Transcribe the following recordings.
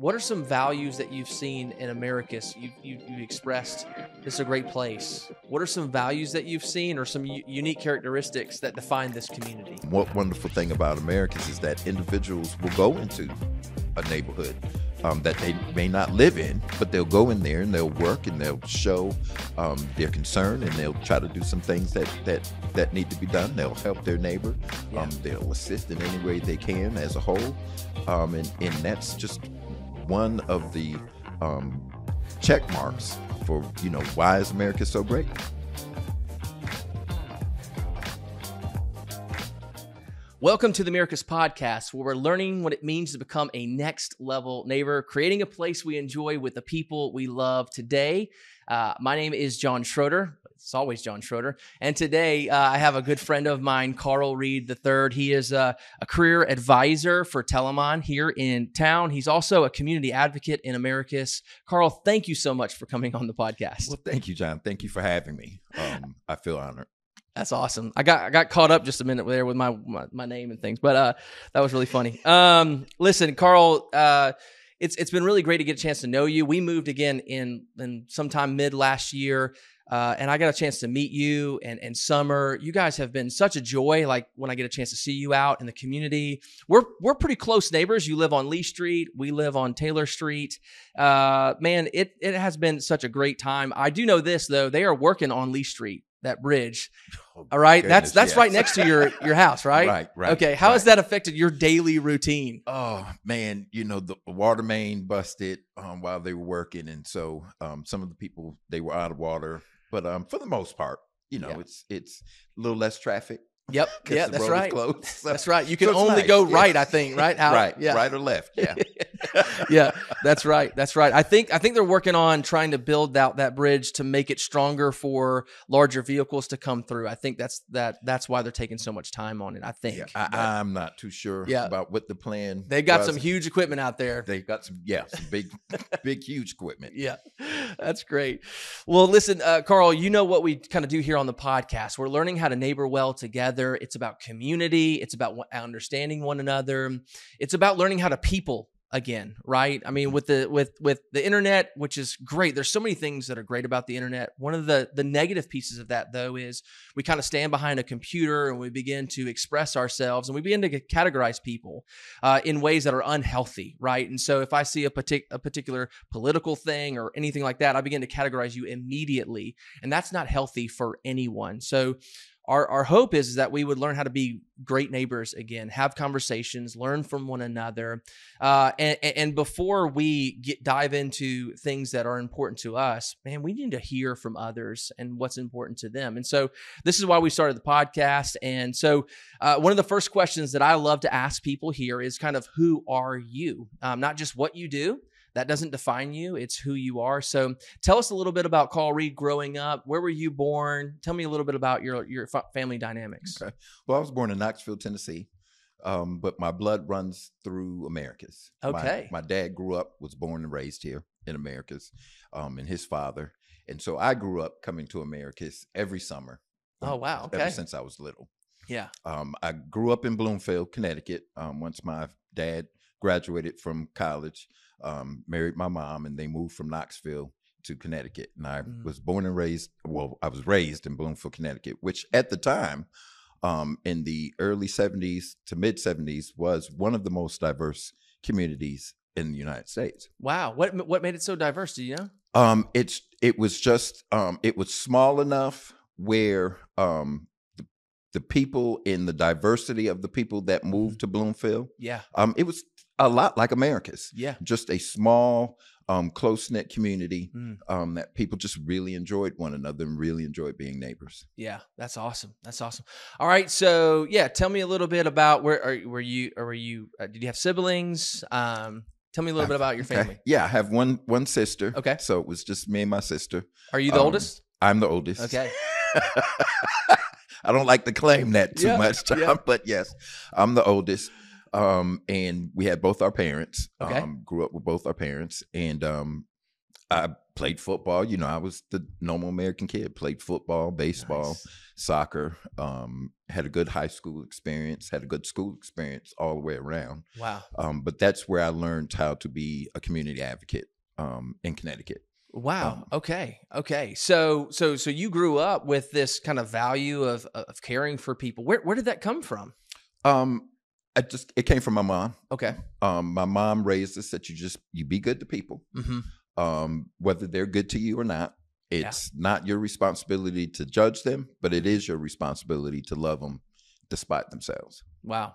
what are some values that you've seen in Americus? You, you, you expressed this is a great place. What are some values that you've seen or some u- unique characteristics that define this community? What wonderful thing about Americus is that individuals will go into a neighborhood um, that they may not live in, but they'll go in there and they'll work and they'll show um, their concern and they'll try to do some things that that that need to be done. They'll help their neighbor. Yeah. Um, they'll assist in any way they can as a whole, um, and and that's just one of the um, check marks for you know why is America so great. Welcome to the Americus Podcast, where we're learning what it means to become a next level neighbor, creating a place we enjoy with the people we love. Today, uh, my name is John Schroeder. It's always John Schroeder. And today, uh, I have a good friend of mine, Carl Reid III. He is a, a career advisor for Telamon here in town. He's also a community advocate in Americus. Carl, thank you so much for coming on the podcast. Well, thank you, John. Thank you for having me. Um, I feel honored. That's awesome. I got I got caught up just a minute there with my my, my name and things, but uh, that was really funny. Um, listen, Carl, uh, it's it's been really great to get a chance to know you. We moved again in in sometime mid last year. Uh, and I got a chance to meet you and, and Summer. You guys have been such a joy. Like when I get a chance to see you out in the community, we're we're pretty close neighbors. You live on Lee Street, we live on Taylor Street. Uh, man, it it has been such a great time. I do know this though; they are working on Lee Street, that bridge. Oh, All right, that's goodness, that's yes. right next to your your house, right? Right, right. Okay, how has that affected your daily routine? Oh man, you know the water main busted um, while they were working, and so um, some of the people they were out of water. But um, for the most part, you know, Yeah. it's it's a little less traffic. Yep, yeah, that's right. That's right. You can so only nice, go yeah. right, I think, right? How- right, yeah. right or left. Yeah, yeah, that's right. That's right. I think I think they're working on trying to build out that bridge to make it stronger for larger vehicles to come through. I think that's that that's why they're taking so much time on it. I think. yeah. I, I'm not too sure Yeah. about what the plan. they've got was. some huge equipment out there. They got some, yeah, some big, big, huge equipment. Yeah, that's great. Well, listen, uh, Carl, you know what we kind of do here on the podcast. We're learning how to neighbor well together. It's about community. It's about understanding one another. It's about learning how to people again, right? I mean, with the with with the internet, which is great. There's so many things that are great about the internet. One of the the negative pieces of that, though, is we kind of stand behind a computer and we begin to express ourselves and we begin to categorize people uh, in ways that are unhealthy, right? And so if I see a, partic- a particular political thing or anything like that, I begin to categorize you immediately, and that's not healthy for anyone. So our, our hope is, is that we would learn how to be great neighbors again, have conversations, learn from one another. Uh, and, and before we get dive into things that are important to us, man, we need to hear from others and what's important to them. And so this is why we started the podcast. And so uh, one of the first questions that I love to ask people here is kind of who are you? Um, not just what you do. That doesn't define you. It's who you are. So tell us a little bit about Carl Reid growing up. Where were you born? Tell me a little bit about your your family dynamics. Okay. Well, I was born in Knoxville, Tennessee, um, but my blood runs through Americus. My- Okay. My, dad grew up, was born and raised here in Americus, um, and his father. And so I grew up coming to Americus every summer. Oh wow. Okay. Ever since I was little. Yeah. Um, I grew up in Bloomfield, Connecticut. Um, once my dad graduated from college, um, married my mom, and they moved from Knoxville to Connecticut. And I Mm. was born and raised. Well, I was raised in Bloomfield, Connecticut, which at the time, um, in the early '70s to mid '70s, was one of the most diverse communities in the United States. Wow. What what made it so diverse? Do you know? Um, it's it was just um, it was small enough where um, the, the people in the diversity of the people that moved to Bloomfield, Yeah. um, it was a lot like Americus. Yeah. Just a small, um, close knit community Mm. um, that people just really enjoyed one another and really enjoyed being neighbors. Yeah, that's awesome. That's awesome. All right, so yeah, tell me a little bit about where are were you or were you uh, did you have siblings? Um, tell me a little bit about your Okay. family. Yeah, I have one one sister. Okay. So it was just me and my sister. Are you the Um, oldest? I'm the oldest. Okay. I don't like to claim that too Yeah, much, Tom, yeah. but yes, I'm the oldest. Um, and we had both our parents. Okay. Um, grew up with both our parents, and um, I played football. You know, I was the normal American kid. Played football, baseball, Nice. soccer. Um, had a good high school experience. Had a good school experience all the way around. Wow. Um, but that's where I learned how to be a community advocate um, in Connecticut. Wow. Um, okay. Okay. So so so you grew up with this kind of value of of caring for people. Where where did that come from? Um, I just it came from my mom. Okay. Um, my mom raised us that you just you be good to people, Mm-hmm. um, whether they're good to you or not. It's not your responsibility to judge them, but it is your responsibility to love them despite themselves. Wow.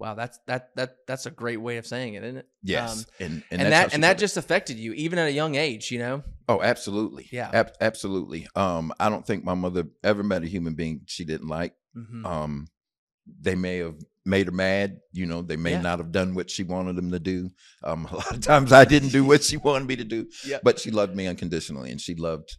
Wow. That's that that that's a great way of saying it, isn't it? Yes, Um, and and, how that and that it. just affected you even at a young age. You know. oh, absolutely, Yeah. Ab- absolutely. Um, I don't think my mother ever met a human being she didn't like. Mm-hmm. Um, they may have made her mad. You know, they may Yeah. not have done what she wanted them to do. Um, a lot of times I didn't do what she wanted me to do, Yeah. but she loved me unconditionally, and she loved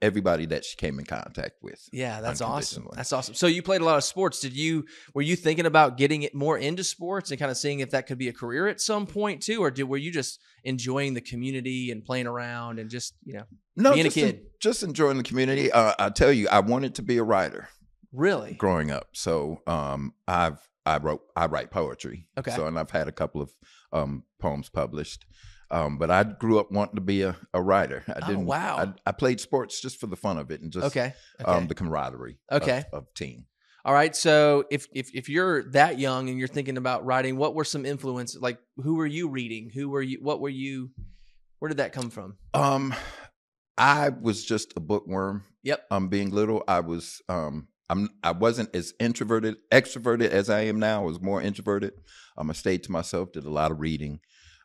everybody that she came in contact with. Yeah, that's awesome. That's awesome. So you played a lot of sports. Did you were you thinking about getting it more into sports and kind of seeing if that could be a career at some point too, or did were you just enjoying the community and playing around and just you know No, Being a just en- kid. just enjoying the community. Uh, I tell you, I wanted to be a writer really growing up, so um, I've I wrote I write poetry. Okay. So and I've had a couple of um, poems published. Um, but I grew up wanting to be a, a writer. I Oh, didn't. wow. I, I played sports just for the fun of it and just okay okay um, the camaraderie. Okay. Of, team. all right. So if if if you're that young and you're thinking about writing, what were some influence? Like who were you reading? Who were you? What were you? Where did that come from? Um, I was just a bookworm. Yep. Um, being little, I was um, I'm I wasn't as introverted, extroverted as I am now. I was more introverted. Um, I stayed to myself, did a lot of reading,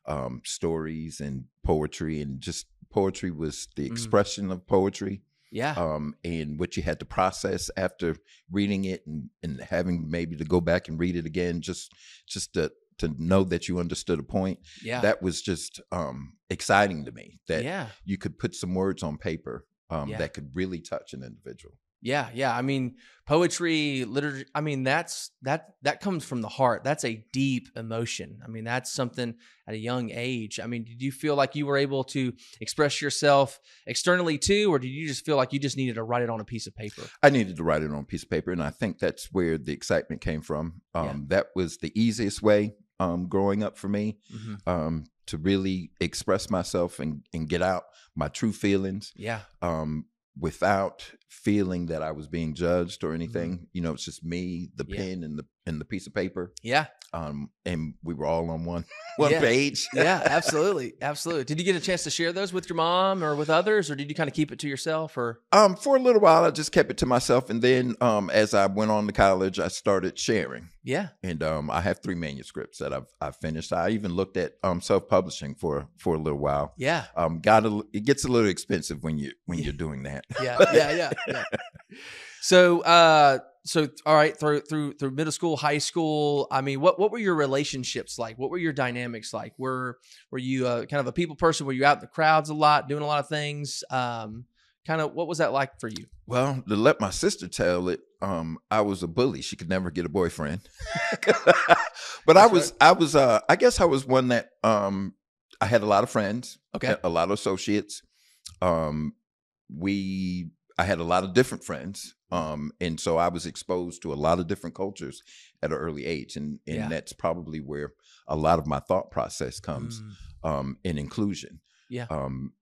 um, stories and poetry, and just poetry was the Mm. expression of poetry. Yeah. Um, and what you had to process after reading it, and and having maybe to go back and read it again, just just to to know that you understood a point. yeah. That was just um exciting to me. That yeah. you could put some words on paper um, Yeah. that could really touch an individual. Yeah, yeah. I mean, poetry, literature. I mean, that's that that comes from the heart. That's a deep emotion. I mean, that's something at a young age. I mean, did you feel like you were able to express yourself externally too, or did you just feel like you just needed to write it on a piece of paper? I needed to write it on a piece of paper, and I think that's where the excitement came from. Um, Yeah. That was the easiest way um, growing up for me Mm-hmm. um, to really express myself and, and get out my true feelings Yeah, um, without feeling that I was being judged or anything. You know, it's just me, the Mm-hmm. Yeah. pen, and the and the piece of paper, yeah, um, and we were all on one one Yeah. page. yeah. Absolutely, absolutely. Did you get a chance to share those with your mom or with others, or did you kind of keep it to yourself? Or Um, for a little while, I just kept it to myself, and then um, as I went on to college, I started sharing. yeah, And um, I have three manuscripts that I've I've finished. I even looked at um, self publishing for for a little while. yeah, Um, got a, it gets a little expensive when you when you're doing that. yeah, yeah, yeah, yeah. So, uh, so all right, through through through middle school, high school. I mean, what what were your relationships like? What were your dynamics like? Were were you uh, kind of a people person? Were you out in the crowds a lot, doing a lot of things? Um, kind of, what was that like for you? Well, to let my sister tell it, um, I was a bully. She could never get a boyfriend. but I was I was uh, I guess I was one that um, I had a lot of friends. Okay, a- a lot of associates. Um, we I had a lot of different friends, um, and so I was exposed to a lot of different cultures at an early age, and and Yeah. that's probably where a lot of my thought process comes Mm, um, in inclusion. Yeah. Um,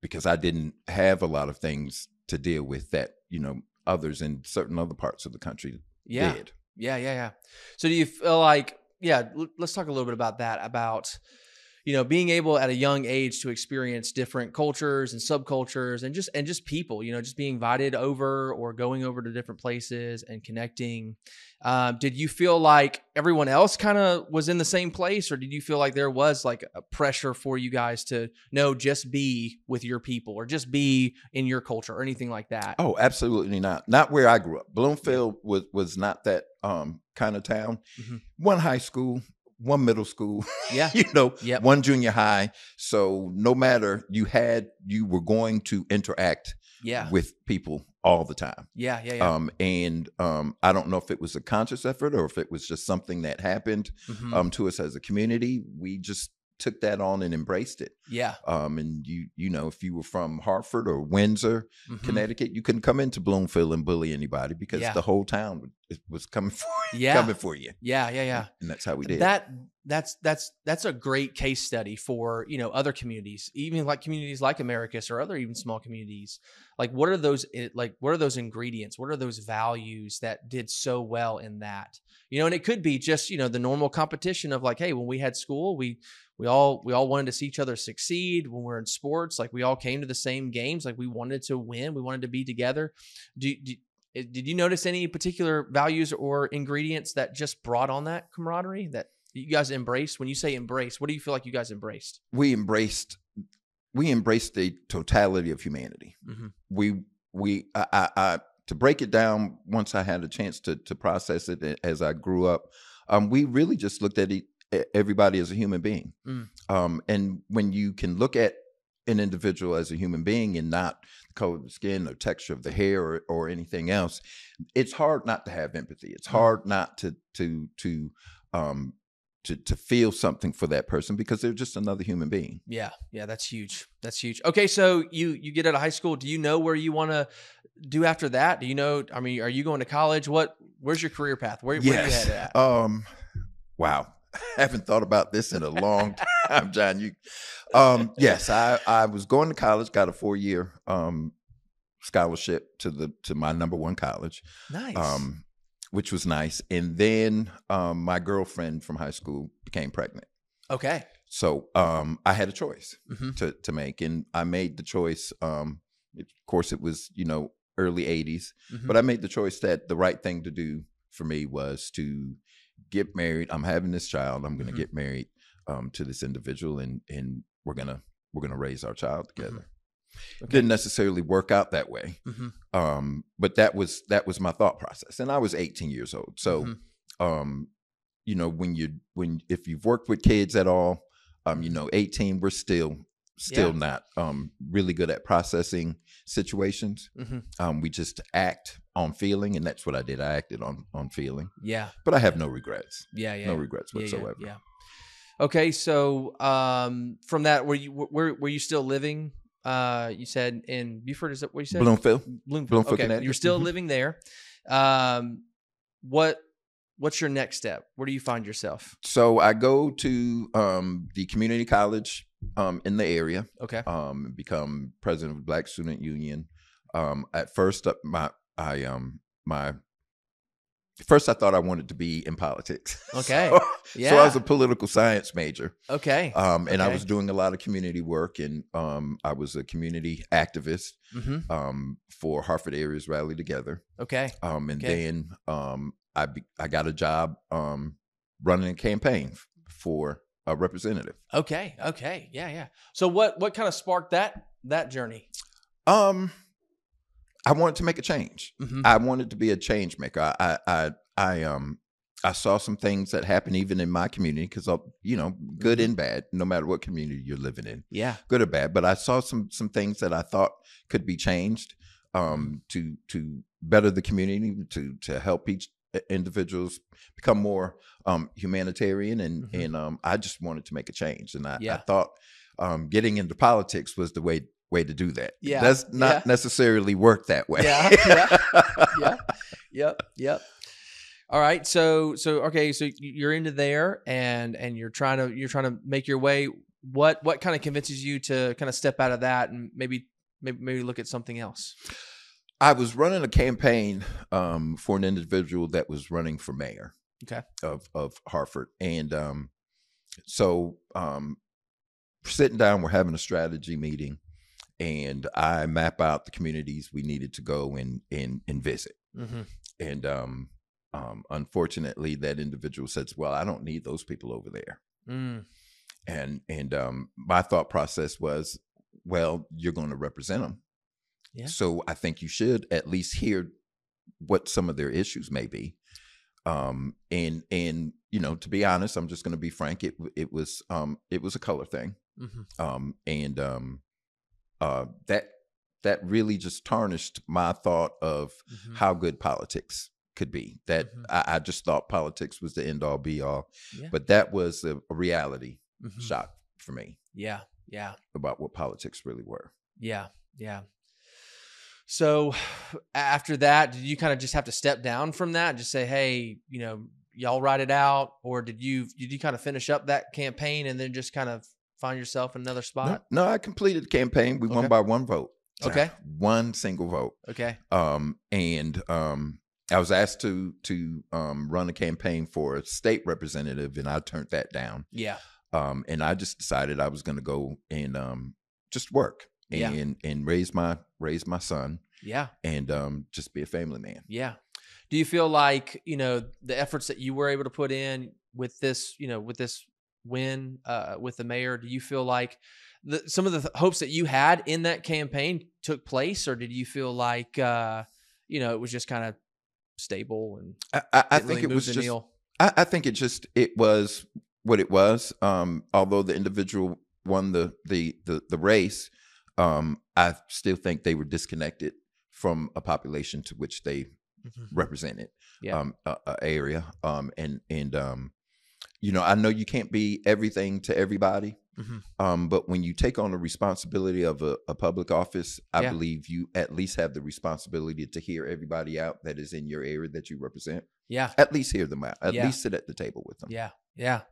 because I didn't have a lot of things to deal with that you know others in certain other parts of the country yeah, did. yeah, yeah, yeah. So, do you feel like, yeah? l- Let's talk a little bit about that. About you know being able at a young age to experience different cultures and subcultures and just and just people you know just being invited over or going over to different places and connecting um, did you feel like everyone else kind of was in the same place or did you feel like there was like a pressure for you guys to no just be with your people or just be in your culture or anything like that Oh, absolutely not. Not where I grew up. Bloomfield was was not that um, kind of town. Mhm. One high school, one middle school, yeah you know, Yep. one junior high. So no matter you had, you were going to interact yeah with people all the time. yeah yeah yeah Um, and um, I don't know if it was a conscious effort or if it was just something that happened Mhm. um, to us as a community. We just took that on and embraced it. Yeah. Um, and you you know if you were from Hartford or Windsor, Mhm. Connecticut, you couldn't come into Bloomfield and bully anybody because Yeah. the whole town was- was coming for you, Yeah. coming for you. Yeah. Yeah. Yeah. And that's how we did. That that's that's that's a great case study for you know other communities, even like communities like Americus or other even small communities. Like, what are those eh, like? What are those ingredients? What are those values that did so well in that? You know, and it could be just you know the normal competition of like, hey, when we had school, we we all we all wanted to see each other succeed. When we're in sports, like we all came to the same games, like we wanted to win, we wanted to be together. Do, do eh, did you notice any particular values or ingredients that just brought on that camaraderie that you guys embraced? When you say embrace, what do you feel like you guys embraced? we embraced we embraced the totality of humanity. Mhm. We we I, I, I to break it down once I had a chance to to process it as I grew up. Um, we really just looked at it, everybody as a human being. Mm. Um, and when you can look at an individual as a human being and not the color of the skin or texture of the hair or, or anything else, it's hard not to have empathy. It's Mm. hard not to to to um to to feel something for that person because they're just another human being. Yeah, yeah, that's huge. That's huge. Okay, so you you get out of high school. Do you know where you want to do after that? Do you know? I mean, are you going to college? What? Where's your career path? Where, where you headed at? Um, wow. I haven't thought about this in a long time, John. You, um, yes, I, I was going to college, got a four year um, scholarship to the to my number one college, nice. um, which was nice. And then um, my girlfriend from high school became pregnant, okay. so um, I had a choice Mhm. to to make, and I made the choice. Um, of course, it was you know early '80s, Mhm. but I made the choice that the right thing to do for me was to get married. I'm having this child. I'm going to Mhm. get married um, to this individual, and and we're gonna we're gonna raise our child together. Okay. Didn't necessarily work out that way, Mhm. um, but that was that was my thought process, and I was 18 years old. So, Mhm. um, you know, when you when if you've worked with kids at all, um, you Mhm. know, 18, we're still still Yeah. not um, really good at processing situations. Mhm. Um, we just act on feeling, and that's what I did. I acted on on feeling, Yeah, but I have no regrets. yeah, yeah. No regrets Yeah, yeah, whatsoever. Yeah. Okay, so um, from that, were you were were you still living? Uh, you said in Buford. Is that what you said? Bloomfield, Bloomfield. Bloomfield okay, you're still Mhm. living there. Um, what what's your next step? Where do you find yourself? So I go to um, the community college um, in the area, Okay. um, become president of Black Student Union. Um, at first, uh, my I um my first I thought I wanted to be in politics. Okay. so, Yeah. so I was a political science major, Okay. um, and I was doing a lot of community work, and um, I was a community activist hmm um, for Hartford Areas Rally Together. Okay. Um, and Okay. then um, I be, I got a job um, running a campaign for a representative. Okay. Okay. Yeah. Yeah. So what what kind of sparked that that journey? Um, I wanted to make a change. Mhm. I wanted to be a change maker. I I I, um I saw some things that happen even in my community because you know good Mhm. and bad, no matter what community you're living in, Yeah. good or bad. But I saw some some things that I thought could be changed Mm-hmm. um, to to better the community, to to help each individuals become more um, humanitarian, and Mhm. and um, I just wanted to make a change, and I, I thought um, getting into politics was the way way to do that. Yeah, does not yeah. necessarily work that way. Yeah, yeah, yeah. Yep. Yep. All right. So so okay. So you're into there, and and you're trying to you're trying to make your way. What what kind of convinces you to kind of step out of that and maybe maybe maybe look at something else? I was running a campaign um, for an individual that was running for mayor. Okay. Of of Hartford, and um, so um, sitting down, we're having a strategy meeting, and I map out the communities we needed to go and and, and visit. Mm-hmm. And um, um, unfortunately, that individual says, "Well, I don't need those people over there." Mm. And and um, my thought process was, "Well, you're going to represent them." Yeah. So I think you should at least hear what some of their issues may be. Um, and and you know, to be honest, I'm just going to be frank. It it was um, it was a color thing, Mm-hmm. um, and um, uh, that that really just tarnished my thought of Mm-hmm. how good politics could be. That Mhm. I, I just thought politics was the end all be all, Yeah. but that was a, a reality Mhm. shock for me Yeah. Yeah. about what politics really were. Yeah. Yeah. So after that, did you kind of just have to step down from that and just say, hey, you know, y'all write it out? Or did you did you kind of finish up that campaign and then just kind of find yourself in another spot? no, I completed the campaign. We Okay. won by one vote. Okay. one single vote. Okay. Um, and um, I was asked to to um, run a campaign for a state representative, and I turned that down. Yeah. Um, and I just decided I was going to go and um, just work Yeah. and and raise my raise my son Yeah. and um, just be a family man. Yeah. Do you feel like, you know, the efforts that you were able to put in with this, you know, with this win uh, with the mayor, do you feel like the, some of the th- hopes that you had in that campaign took place or did you feel like, uh, you know, it was just kind of stable and I, I, I think really it was just. I, I think it just it was what it was. Um, although the individual won the the the, the race, um, I still think they were disconnected from a population to which they Mhm. represented. Yeah. Um, a, a area. Um, and and um, you know, I know you can't be everything to everybody. Mhm. Um, but when you take on the responsibility of a, a public office, I Yeah. believe you at least have the responsibility to hear everybody out that is in your area that you represent. Yeah. At least hear them out. At Yeah. least sit at the table with them. Yeah. Yeah.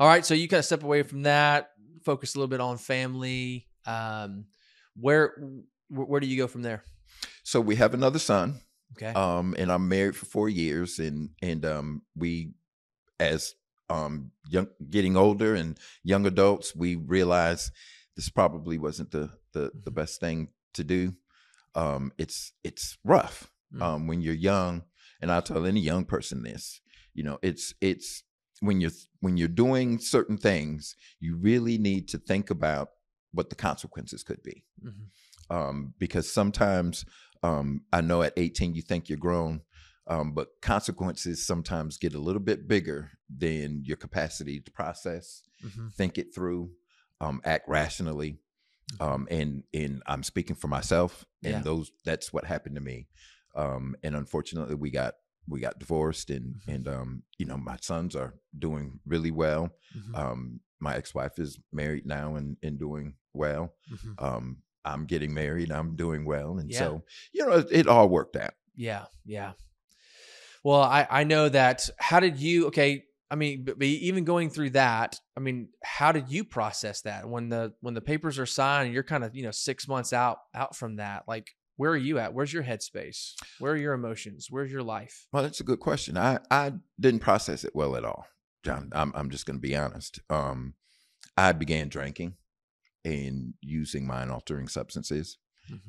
All right. So you kind of step away from that, focus a little bit on family. Um, where, wh- where do you go from there? So we have another son, Okay. um, and I'm married for four years, and and um, we, as um, young, getting older and young adults, we realize this probably wasn't the the, the Mhm. best thing to do. Um, it's it's rough Mm. um, when you're young, and I'll tell any young person this. You know, it's it's when you're when you're doing certain things, you really need to think about what the consequences could be Mhm. um, because sometimes um, I know at 18 you think you're grown, um, but consequences sometimes get a little bit bigger than your capacity to process, Mhm. think it through, um, act rationally. Um, and and I'm speaking for myself, and Yeah. those that's what happened to me. Um, and unfortunately, we got we got divorced, and Mhm. and um, you know my sons are doing really well. Mhm. Um, my ex-wife is married now and and doing well Mhm. um, I'm getting married, I'm doing well, and Yeah. so you know it, it all worked out. Yeah, yeah. Well, I I know that. How did you? Okay, I mean, but, even going through that, I mean, how did you process that when the when the papers are signed and you're kind of you know six months out out from that? Like, where are you at? Where's your headspace? Where are your emotions? Where's your life? Well, that's a good question. I I didn't process it well at all, John. I'm I'm just going to be honest. Um, I began drinking and using mind altering substances,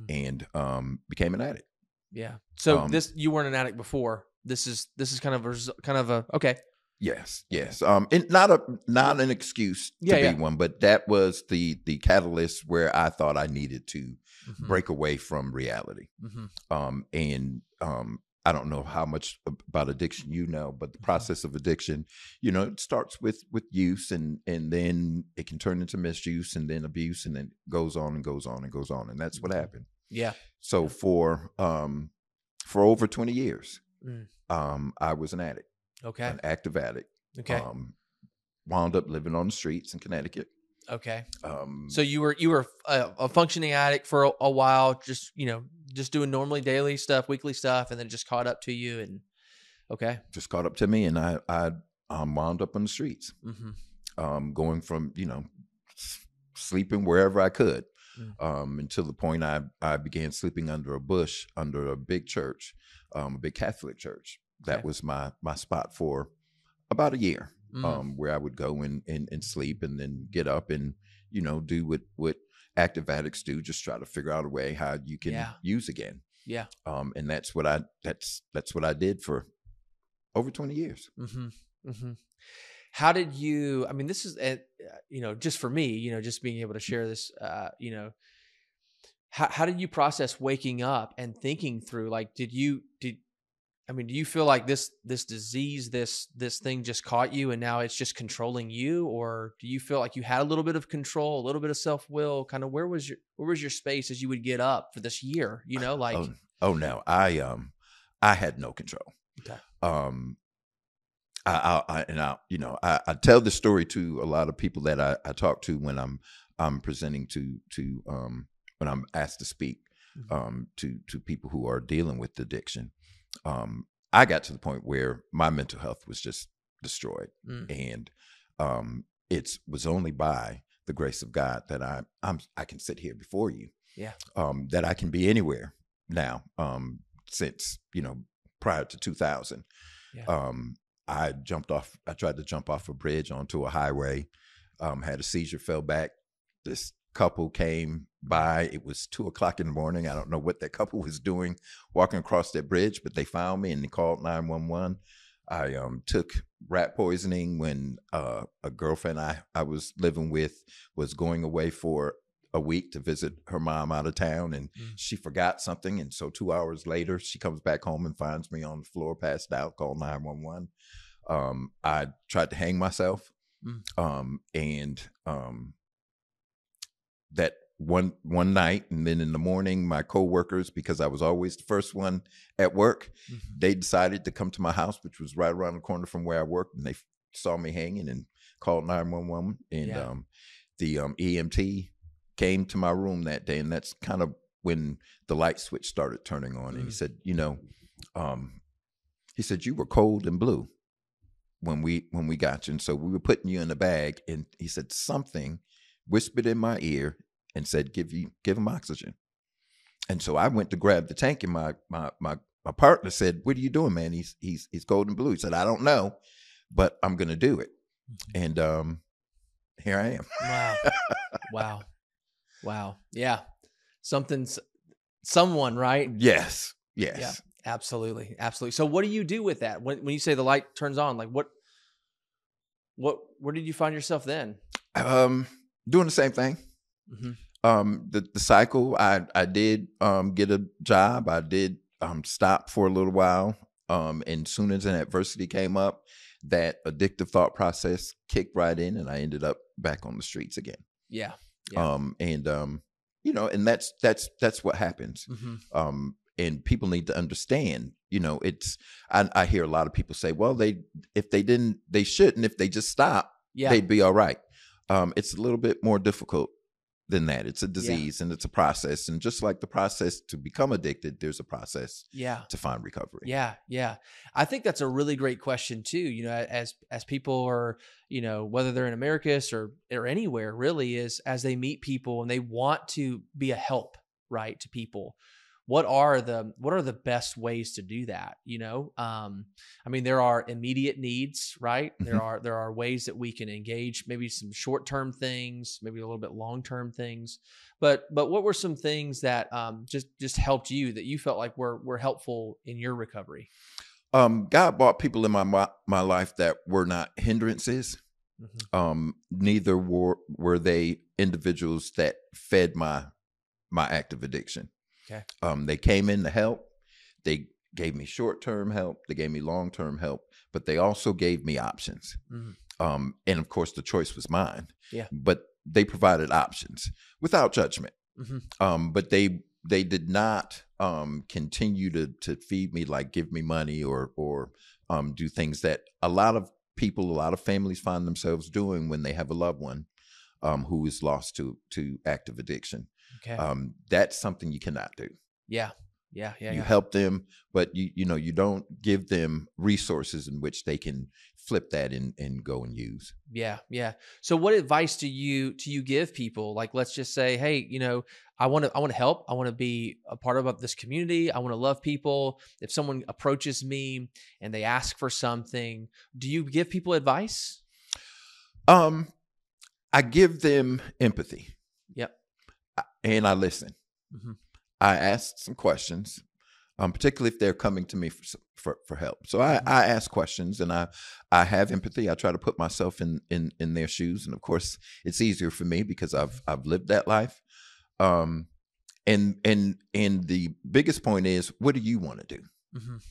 and um, became an addict. Yeah. So Um, this you weren't an addict before. This is this is kind of a res- kind of a okay. Yes, yes. Um, and not a not an excuse to Yeah, be yeah. one, but that was the the catalyst where I thought I needed to Mhm. break away from reality. Mhm. um, and um, I don't know how much about addiction you know, but the Mhm. process of addiction, you know, it starts with with use, and and then it can turn into misuse, and then abuse, and then goes on and goes on and goes on, and that's what Mhm. happened. Yeah. So for um, for over twenty years, Mm. um, I was an addict, Okay. an active addict. Okay. Um, wound up living on the streets in Connecticut. okay. Um, So you were you were a, a functioning addict for a, a while, just you know, just doing normally daily stuff, weekly stuff, and then just caught up to you. And okay, just caught up to me, and I I um, wound up on the streets. hmm um, going from you know sleeping wherever I could Mm. um, until the point I I began sleeping under a bush under a big church, um, a big Catholic church. That Okay. was my my spot for about a year, Mhm. um, where I would go and, and and sleep and then get up and you know do what what active addicts do, just try to figure out a way how you can Yeah. use again. Yeah. Um, and that's what I that's that's what I did for over twenty years. hmm hmm How did you? I mean, this is uh, you know, just for me, you know, just being able to share this, uh, you know, how how did you process waking up and thinking through? Like, did you did? I mean, do you feel like this this disease, this this thing just caught you, and now it's just controlling you, or do you feel like you had a little bit of control, a little bit of self will? Kind of where was your where was your space as you would get up for this year? You know, like oh, oh no, I um I had no control. Okay. Um I, I, and I, you know, I, I tell the story to a lot of people that I, I talk to when I'm I'm presenting to to um, when I'm asked to speak Mhm. um, to to people who are dealing with addiction. Um, I got to the point where my mental health was just destroyed, Mm. and um, it was only by the grace of God that I I'm I can sit here before you. Yeah. Um, that I can be anywhere now. Um, since you know prior to 2000. Yeah. Um, I jumped off. I tried to jump off a bridge onto a highway. Um, had a seizure, fell back. This couple came by. It was two o'clock in the morning. I don't know what that couple was doing walking across that bridge, but they found me and they called nine one one. I um, took rat poisoning when uh, a girlfriend I, I was living with was going away for a week to visit her mom out of town and Mm. she forgot something and so two hours later she comes back home and finds me on the floor passed out called 911 um, i tried to hang myself Mm. um, and um, that one one night and then in the morning my coworkers because i was always the first one at work Mhm. they decided to come to my house which was right around the corner from where i worked and they saw me hanging and called 911 and Yeah. um, the um, emt came to my room that day and that's kind of when the light switch started turning on and he Mm. said you know um, he said you were cold and blue when we when we got you and so we were putting you in a bag and he said something whispered in my ear and said give you give him oxygen and so i went to grab the tank and my my my, my partner said what are you doing man he's he's he's cold and blue he said i don't know but i'm gonna do it and um here i am Wow. wow. Wow. Yeah. Something's someone, right? yes yes Absolutely. Absolutely. So what do you do with that? When when you say the light turns on, like what what where did you find yourself then? um doing the same thing hmm um the the cycle i i did um get a job i did um stop for a little while um and soon as an adversity came up that addictive thought process kicked right in and i ended up back on the streets again Yeah. Yeah. um and um you know and that's that's that's what happens hmm um and people need to understand you know it's I, I hear a lot of people say well they if they didn't they shouldn't if they just stop Yeah. they'd be all right. Um, it's a little bit more difficult than that. It's a disease and it's a process. And just like the process to become addicted, there's a process yeah. to find recovery. Yeah, yeah. I think that's a really great question too. You know, as as people are, you know, whether they're in Americus or or anywhere, really is as they meet people and they want to be a help, right, to people. What are the what are the best ways to do that? You know, um, I mean, there are immediate needs, right? There Mhm. are there are ways that we can engage, maybe some short term things, maybe a little bit long term things. But but what were some things that um, just just helped you that you felt like were were helpful in your recovery? Um, God brought people in my, my my life that were not hindrances. Mhm. Um, neither were were they individuals that fed my my active addiction. Okay. Um, they came in to help. They gave me short term help. They gave me long term help, but they also gave me options. Mhm. Um, and of course, the choice was mine. Yeah. But they provided options without judgment. Mhm. Um, but they they did not um, continue to to feed me like give me money or or um, do things that a lot of people, a lot of families find themselves doing when they have a loved one um, who is lost to to active addiction. Okay. Um, that's something you cannot do. yeah. Yeah. Yeah. you yeah. help them, but you you know you don't give them resources in which they can flip that and and go and use. Yeah, yeah. So what advice do you do you give people? Like let's just say, hey, you know, I want to I want to help. I want to be a part of this community. I want to love people. If someone approaches me and they ask for something, do you give people advice? Um, I give them empathy. And I listen. Mhm. I ask some questions, um, particularly if they're coming to me for for, for help. So I, Mhm. I ask questions and I I have empathy. I try to put myself in in in their shoes, and of course, it's easier for me because I've I've lived that life. Um, and and and the biggest point is, what do you want to do? Mhm.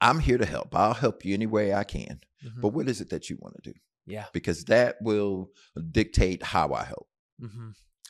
I'm here to help. I'll help you any way I can. Mhm. But what is it that you want to do? yeah. Because that will dictate how I help.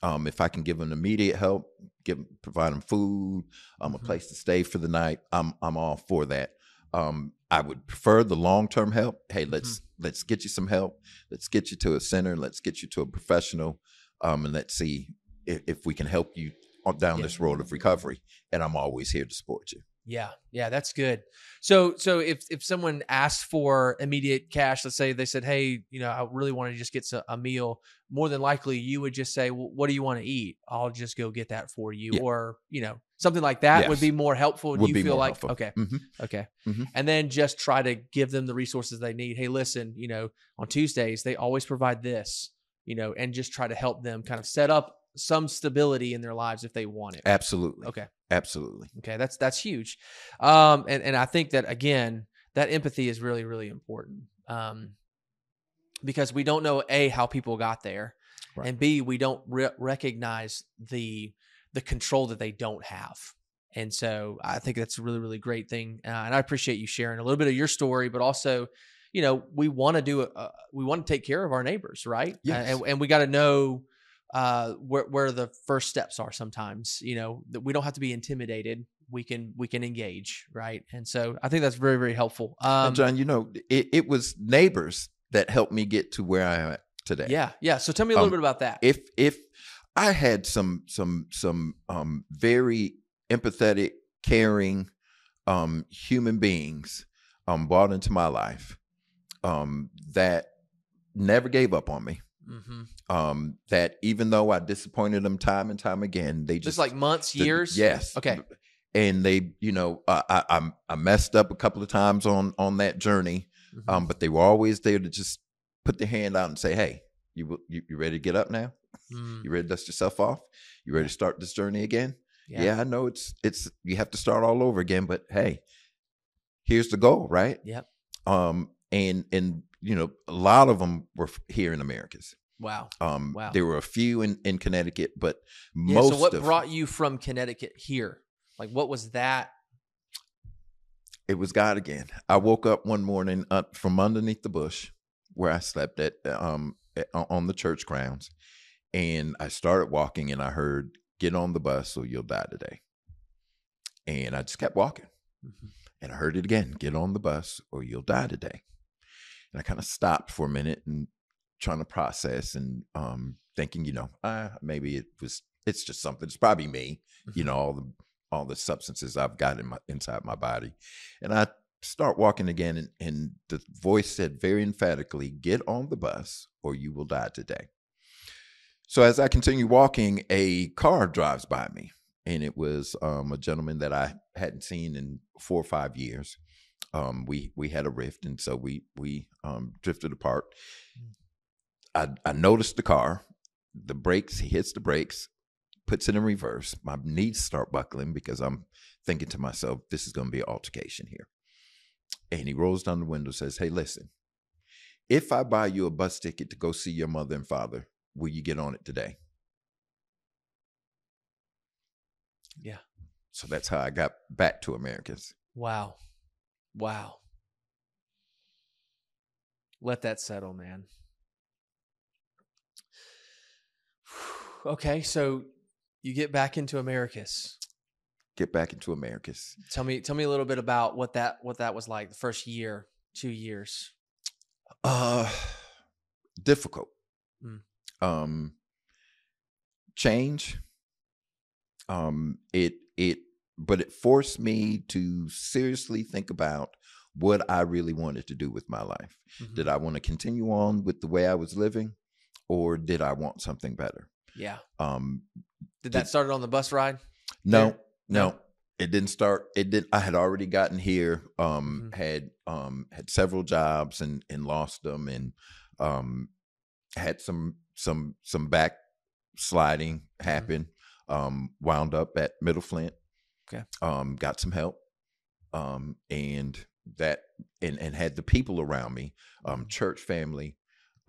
Um, if I can give them immediate help, give provide them food, um, a place to stay for the night, I'm I'm all for that. Um, I would prefer the long term help. Hey, let's let's get you some help. Let's get you to a center. Let's get you to a professional, um, and let's see if, if we can help you on, down Yeah. this road of recovery. And I'm always here to support you. Yeah, yeah, that's good. So, so if if someone asked for immediate cash, let's say they said, "Hey, you know, I really want to just get a, meal," more than likely you would just say, well, "What do you want to eat? I'll just go get that for you," Yeah. or you know, something like that would be more helpful. Do Would you be feel more like helpful. okay, Mhm. okay, Mhm. and then just try to give them the resources they need. Hey, listen, you know, on Tuesdays they always provide this, you know, and just try to help them kind of set up some stability in their lives if they want it. Absolutely. Okay. Absolutely. Okay, that's that's huge, um, and and I think that again, that empathy is really really important, um, because we don't know a how people got there, Right. and b we don't re- recognize the the control that they don't have, and so I think that's a really really great thing, uh, and I appreciate you sharing a little bit of your story, but also. You know, we want to do. A, we want to take care of our neighbors, right? Yes. and, and we got to know uh, where where the first steps are sometimes you know that we don't have to be intimidated. We can we can engage right? And so i think that's very very helpful. Um John, you know, it, it was neighbors that helped me get to where I am at today. yeah yeah. So tell me a little Um, bit about that. if if I had some some some um very empathetic, caring um human beings um brought into my life um that never gave up on me. Hmm Um that even though I disappointed them time and time again, they just just like months the- years yes. okay And they, you know, I, I I'm- I messed up a couple of times on on that journey, Mhm. um, but they were always there to just put their hand out and say, "Hey, you you, you ready to get up now? Mm, You ready to dust yourself off? You ready to start this journey again? yeah. Yeah, I know it's it's you have to start all over again, but hey, here's the goal, right? Yep. Um, and and you know, a lot of them were here in Americus. wow Um, Wow. there were a few in in Connecticut, but yeah, most so what of brought you from connecticut here like what was that it was God again. I woke up one morning uh, from underneath the bush where I slept at um at- on the church grounds, and I started walking, and I heard, "Get on the bus, or you'll die today." And I just kept walking, Mhm. and I heard it again: "Get on the bus, or you'll die today." And I kind of stopped for a minute and trying to process and um thinking, you know, ah, maybe it was. It's just something. It's probably me you Mhm. know all the all the substances I've got in my inside my body, and I start walking again, and, and the voice said very emphatically, "Get on the bus, or you will die today." So as I continue walking, a car drives by me, and it was um, a gentleman that I hadn't seen in four or five years. Um, we we had a rift, and so we we um, drifted apart. I I noticed the car, the brakes. He hits the brakes, puts it in reverse. My knees start buckling because I'm thinking to myself, this is going to be an altercation here. And he rolls down the window, says, Hey, listen, if I buy you a bus ticket to go see your mother and father, will you get on it today? Yeah. So that's how I got back to Americans. Wow. Wow. Let that settle, man. Okay, so you get back into Americus. Get back into Americus. Tell me tell me a little bit about what that what that was like the first year, 2 years. Uh difficult. Mm. Um change. Um it it but it forced me to seriously think about what I really wanted to do with my life. Mhm. Did I want to continue on with the way I was living or did I want something better? Yeah. Um Did that Did- start on the bus ride? no, There? no. It didn't start it didn't I had already gotten here um Mhm. had um had several jobs and and lost them and um had some some some backsliding happen um wound up at Middle Flint Okay. um got some help um and that and and had the people around me um church family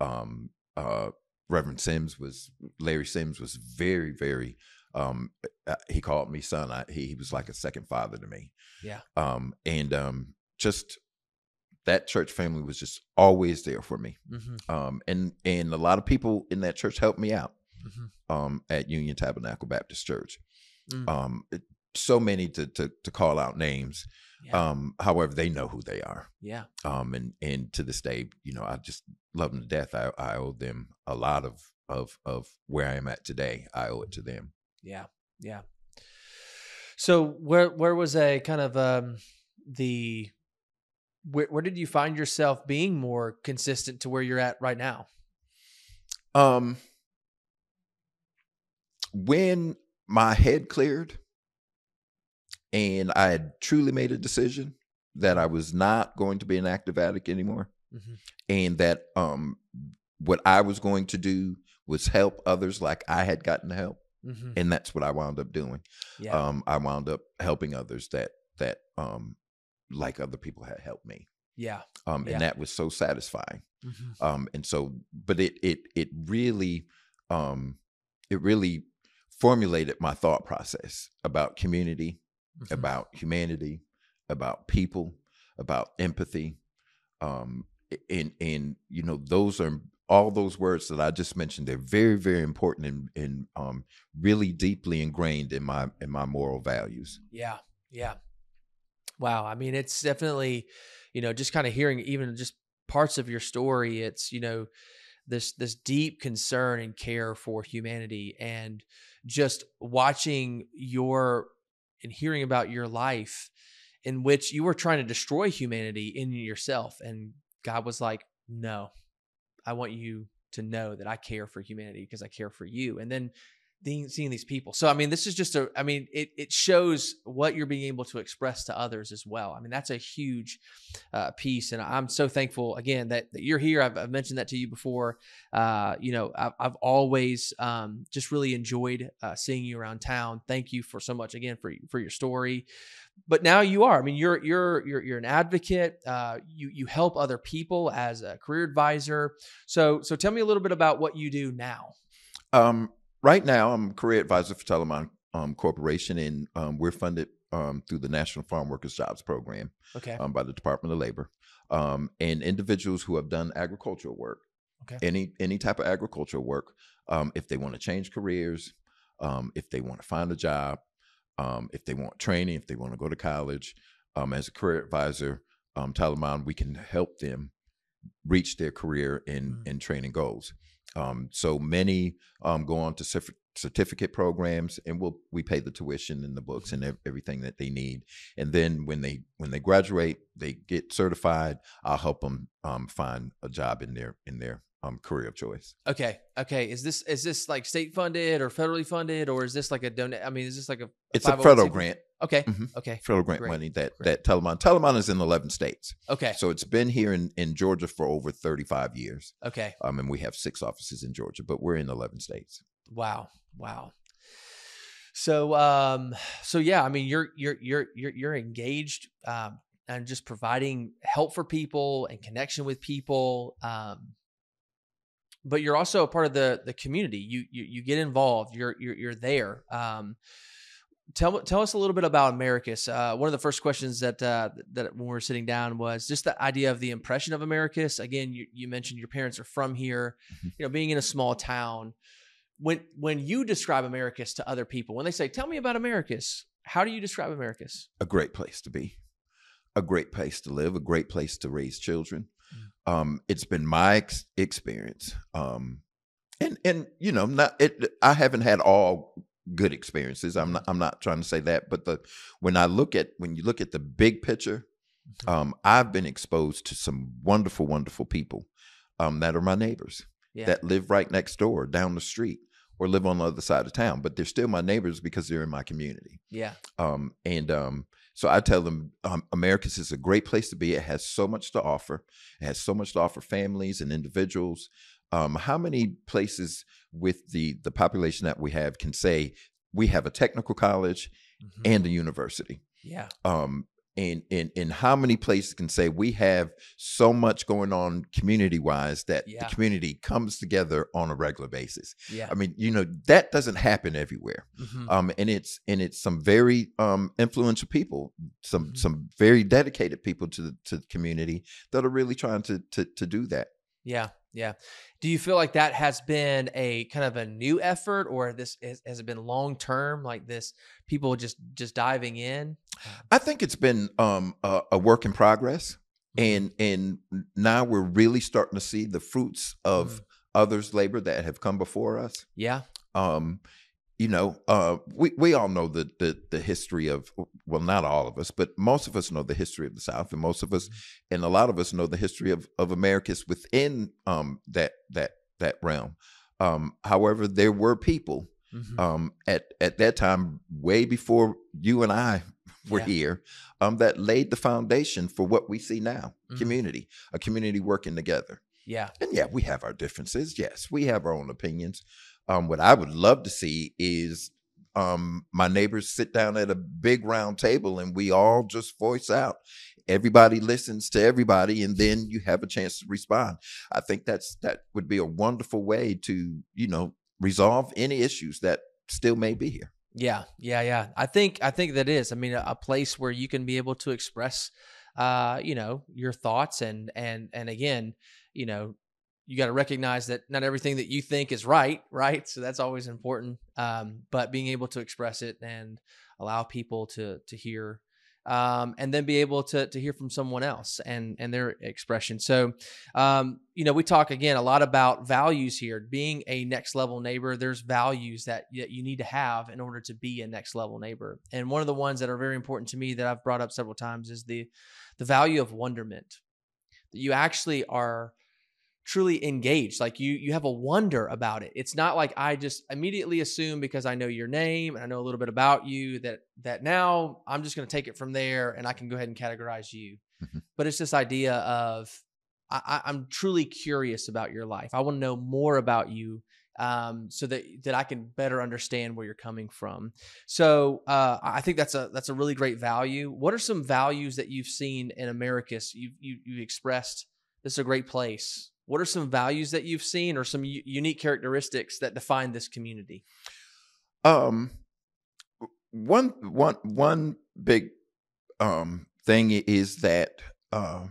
um uh Reverend Sims was Larry Sims was very very um uh, he called me son I, he, he was like a second father to me Yeah. um and um just that church family was just always there for me Mhm. um and and a lot of people in that church helped me out Mhm. um at Union Tabernacle Baptist Church Mm. um so many to to to call out names Yeah. Um, however, they know who they are. yeah. Um, and and to this day, you know, I just love them to death. I, I owe them a lot of of of where I am at today. I owe it to them. Yeah, yeah. So where where was a kind of um the where where did you find yourself being more consistent to where you're at right now? Um, when my head cleared and I had truly made a decision that I was not going to be an active addict anymore Mhm. and that um what I was going to do was help others like I had gotten help Mm-hmm. and that's what I wound up doing. Yeah, Um I wound up helping others that that um like other people had helped me. yeah, Um Yeah. and that was so satisfying Mhm. um and so but it it it really um it really formulated my thought process about community Mhm. about humanity about people about empathy um and and you know those are all those words that i just mentioned they're very very important and and um really deeply ingrained in my in my moral values Yeah, yeah. Wow. I mean, it's definitely, you know, just kind of hearing even just parts of your story. It's you know, this this deep concern and care for humanity, and just watching your and hearing about your life in which you were trying to destroy humanity in yourself, and God was like, "No, I want you to know that I care for humanity because I care for you." And then seeing these people. So I mean, this is just a. I mean, it it shows what you're being able to express to others as well. I mean, that's a huge uh, piece, and I'm so thankful again that, that you're here. I've, I've mentioned that to you before. Uh, you know, I've, I've always um, just really enjoyed uh, seeing you around town. Thank you for so much again for for your story. But now you are. I mean, you're you're you're you're an advocate. Uh, you you help other people as a career advisor. So so tell me a little bit about what you do now. Um, right now, I'm a career advisor for Telamon um, Corporation, and um, we're funded um, through the National Farm Workers Jobs Program Okay. um, by the Department of Labor. Um, and individuals who have done agricultural work, Okay. any any type of agricultural work, um, if they want to change careers, um, if they want to find a job, um, if they want training, if they want to go to college, um, as a career advisor, um, Telamon, we can help them reach their career and Mm. and training goals. Um, so many um, go on to certif- certificate programs, and we'll we pay the tuition and the books and ev- everything that they need. And then when they when they graduate, they get certified. I'll help them um, find a job in their in their um, career of choice. Okay. Okay. Is this is this like state funded or federally funded or is this like a donate? I mean, is this like a It's a federal grant, Okay. Mhm. Okay. federal grant Great. money that Great. that Telamon Telamon is in eleven states, Okay. so it's been here in in Georgia for over thirty five years. Okay. Um, and we have six offices in Georgia, but we're in eleven states. Wow. Wow. So um so yeah, I mean you're you're you're you're you're engaged um and just providing help for people and connection with people um but you're also a part of the the community. You you you get involved. You're you're you're there. Um Tell tell us a little bit about Americus. Uh, one of the first questions that uh, that when we were sitting down was just the idea of the impression of Americus. Again, you, you mentioned your parents are from here. Mhm. You know, being in a small town. When when you describe Americus to other people, when they say, "Tell me about Americus," how do you describe Americus? a great place to be, a great place to live, a great place to raise children. Um, it's been my ex- experience, um, and and you know, not it. I haven't had all good experiences. I'm not. I'm not trying to say that, but the when I look at when you look at the big picture, Mhm. um, I've been exposed to some wonderful, wonderful people um, that are my neighbors Yeah. that live right next door, down the street, or live on the other side of town. But they're still my neighbors because they're in my community. yeah. Um, and um, so I tell them, um, is a great place to be. It has so much to offer. It has so much to offer families and individuals. Um, how many places with the the population that we have can say we have a technical college Mhm. and a university? yeah. Um, and, and and how many places can say we have so much going on community wise that Yeah. the community comes together on a regular basis? Yeah. I mean, you know, that doesn't happen everywhere Mhm. um, and it's and it's some very um, influential people, some Mhm. some very dedicated people to the to the community that are really trying to to to do that. Yeah, yeah. Do you feel like that has been a kind of a new effort, or this has, has it been long term, like this people just just diving in? I think it's been um, a, a work in progress, Mm-hmm. and and now we're really starting to see the fruits of Mm. others' labor that have come before us. Yeah, Um, you know, uh, we we all know the, the the history of well, not all of us, but most of us know the history of the South, and most of us, Mm-hmm. and a lot of us know the history of of Americus within um that that that realm. Um, however, there were people Mhm. um, at at that time, way before you and I were Yeah. here, um, that laid the foundation for what we see now: Mhm. community, a community working together. yeah, And yeah, we have our differences. Yes, we have our own opinions. Um, what I would love to see is um, my neighbors sit down at a big round table and we all just voice out. Everybody listens to everybody, and then you have a chance to respond. I think that's that would be a wonderful way to you know resolve any issues that still may be here. yeah, yeah, yeah. I think I think that is. I mean, a, a place where you can be able to express, uh, you know, your thoughts and and and again, you know, you got to recognize that not everything that you think is right, right? So that's always important. Um, but being able to express it and allow people to to hear, um, and then be able to to hear from someone else and and their expression. So, um, you know, we talk again a lot about values here. Being a next level neighbor, there's values that that you need to have in order to be a next level neighbor. And one of the ones that are very important to me that I've brought up several times is the the value of wonderment. That you actually are truly engaged like you you have a wonder about it it's not like i just immediately assume because i know your name and i know a little bit about you that that now i'm just going to take it from there and i can go ahead and categorize you Mhm. but it's this idea of I, I- i'm truly curious about your life i want to know more about you um, so that that I can better understand where you're coming from. So uh, I think that's a that's a really great value. What are some values that you've seen in Americus? You you you expressed this is a great place. What are some values that you've seen, or some u- unique characteristics that define this community? Um, one one one big um thing is that uh,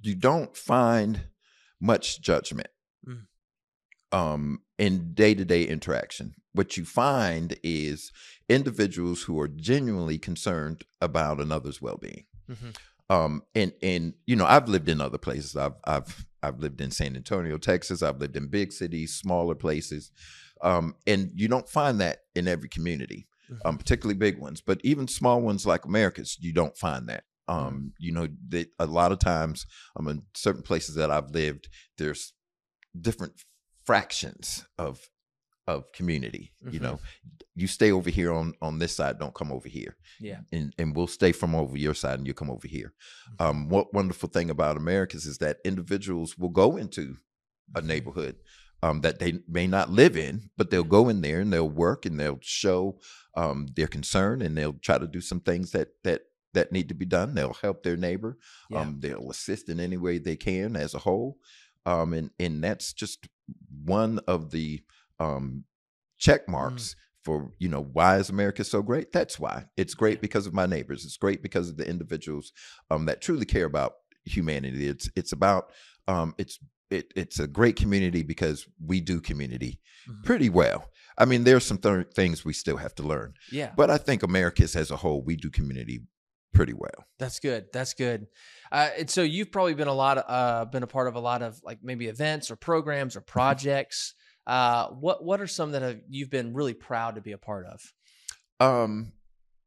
you don't find much judgment Mm. um in day-to-day interaction what you find is individuals who are genuinely concerned about another's well-being Mhm. um and and you know i've lived in other places i've i've i've lived in san antonio texas i've lived in big cities smaller places um and you don't find that in every community um particularly big ones but even small ones like Americus you don't find that. Um you know that a lot of times um in certain places that i've lived there's different fractions of of community you Mhm. know you stay over here on on this side don't come over here Yeah. and and we'll stay from over your side and you come over here Mhm. um what wonderful thing about Americus is that individuals will go into a Mhm. neighborhood um, that they may not live in, but they'll go in there and they'll work and they'll show um, their concern and they'll try to do some things that that that need to be done. They'll help their neighbor. Yeah. Um, they'll assist in any way they can as a whole, um, and and that's just one of the um, check marks. For you know why is America so great? That's why it's great because of my neighbors. It's great because of the individuals um, that truly care about humanity. It's it's about um, it's it, it's a great community because we do community Mhm. pretty well. I mean, there's some th- things we still have to learn, yeah. but I think Americus as a whole, we do community pretty well. That's good. That's good. Uh, and so you've probably been a lot, uh, been a part of a lot of like maybe events or programs or projects. Uh, what what are some that have you've been really proud to be a part of? Um,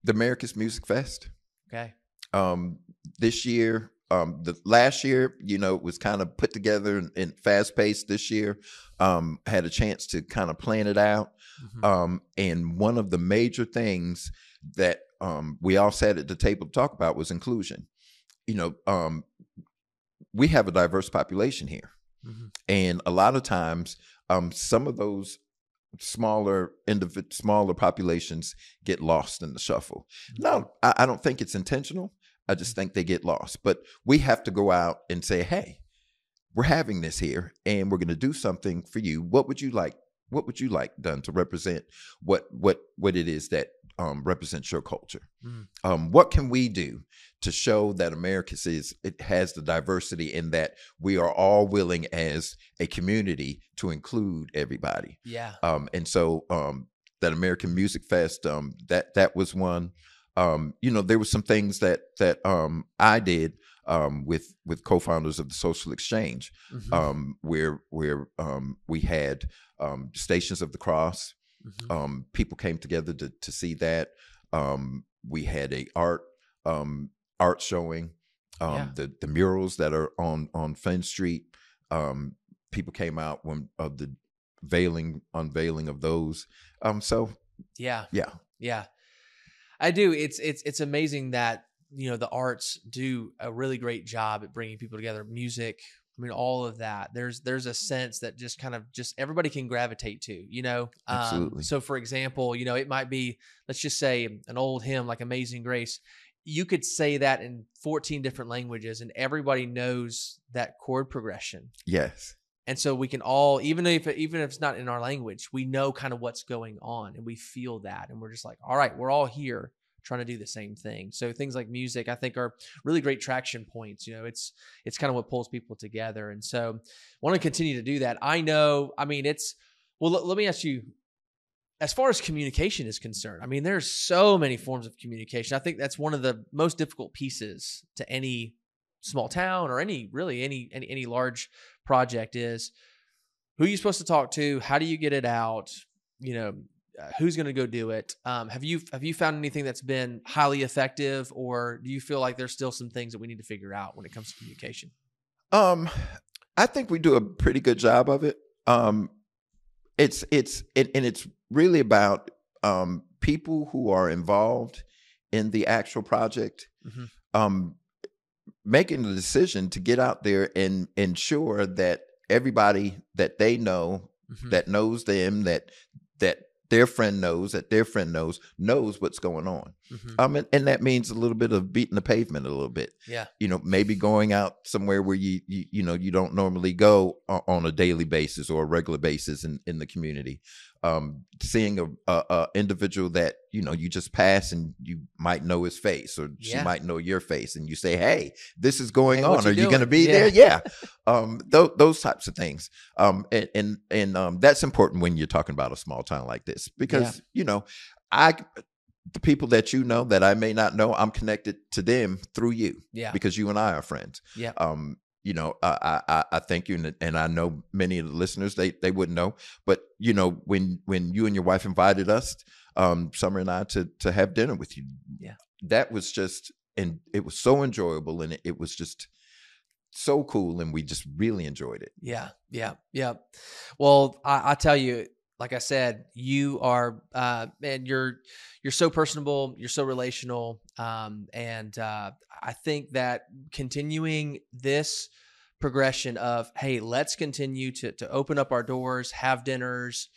the Americus Music Fest. Okay. Um, this year, um, the last year, you know, it was kind of put together and, and fast paced. This year, um, had a chance to kind of plan it out. Mhm. Um, and one of the major things that um, we all sat at the table to talk about was inclusion. You know, um, we have a diverse population here, Mhm. and a lot of times, um, some of those smaller individ- smaller populations get lost in the shuffle. No, I, I don't think it's intentional. I just think they get lost. But we have to go out and say, "Hey, we're having this here, and we're going to do something for you. What would you like? What would you like done to represent what what what it is that um, represents your culture. Mm. Um, what can we do to show that America is it has the diversity in that we are all willing as a community to include everybody. Yeah. Um, and so um, that Americus Music Fest, um, that that was one. Um, you know, there were some things that that um, I did um, with with co-founders of the Social Exchange, Mhm. um, where where um, we had um, Stations of the Cross. Mhm. Um, people came together to to see that. Um, we had a art um, art showing. Um, Yeah. The the murals that are on on Fenn Street. Um, people came out when of the veiling unveiling of those. Um, so yeah. yeah, Yeah. I do. It's it's it's amazing that you know the arts do a really great job at bringing people together. Music, I mean, all of that. There's there's a sense that just kind of just everybody can gravitate to. You know, Um, Absolutely. so, for example, you know, it might be let's just say an old hymn like "Amazing Grace." You could say that in 14 different languages, and everybody knows that chord progression. yes, And so we can all, even if even if it's not in our language, we know kind of what's going on, and we feel that, and we're just like, all right, we're all here trying to do the same thing. So things like music, I think, are really great traction points. You know, it's it's kind of what pulls people together, and so want to continue to do that. I know, I mean, it's well. Let, let me ask you, as far as communication is concerned, I mean, there's so many forms of communication. I think that's one of the most difficult pieces to any small town or any really any any, any large project is who are you supposed to talk to how do you get it out you know uh, who's going to go do it um, have you have you found anything that's been highly effective or do you feel like there's still some things that we need to figure out when it comes to communication Um, I think we do a pretty good job of it. Um, it's it's it, and it's really about um, people who are involved in the actual project, Mhm. um, making the decision to get out there and ensure that everybody that they know Mhm. that knows them that that their friend knows that their friend knows knows what's going on. Mhm. um and, and that means a little bit of beating the pavement a little bit. Yeah. You know maybe going out somewhere where you you, you know you don't normally go on a daily basis or a regular basis in, in the community um seeing a, a, a individual that you know you just pass and you might know his face or she might know your face and you say hey this is going Hey, on. you are you going to be Yeah. there? Yeah. Um th- those types of things. Um and and, and um that's important when you're talking about a small town like this because you know i the people that you know that i may not know i'm connected to them through you yeah. because you and I are friends. Yeah. Um, you know, I, I I thank you, and, and I know many of the listeners they they wouldn't know, but you know, when when you and your wife invited us, um, Summer and I to to have dinner with you, Yeah. that was just and it was so enjoyable, and it, it was just so cool, and we just really enjoyed it. Yeah, yeah, yeah. Well, I, I tell you, like I said, you are, uh, and you're, you're so personable, you're so relational, um, and uh, I think that continuing this progression of, hey, let's continue to to open up our doors, have dinners,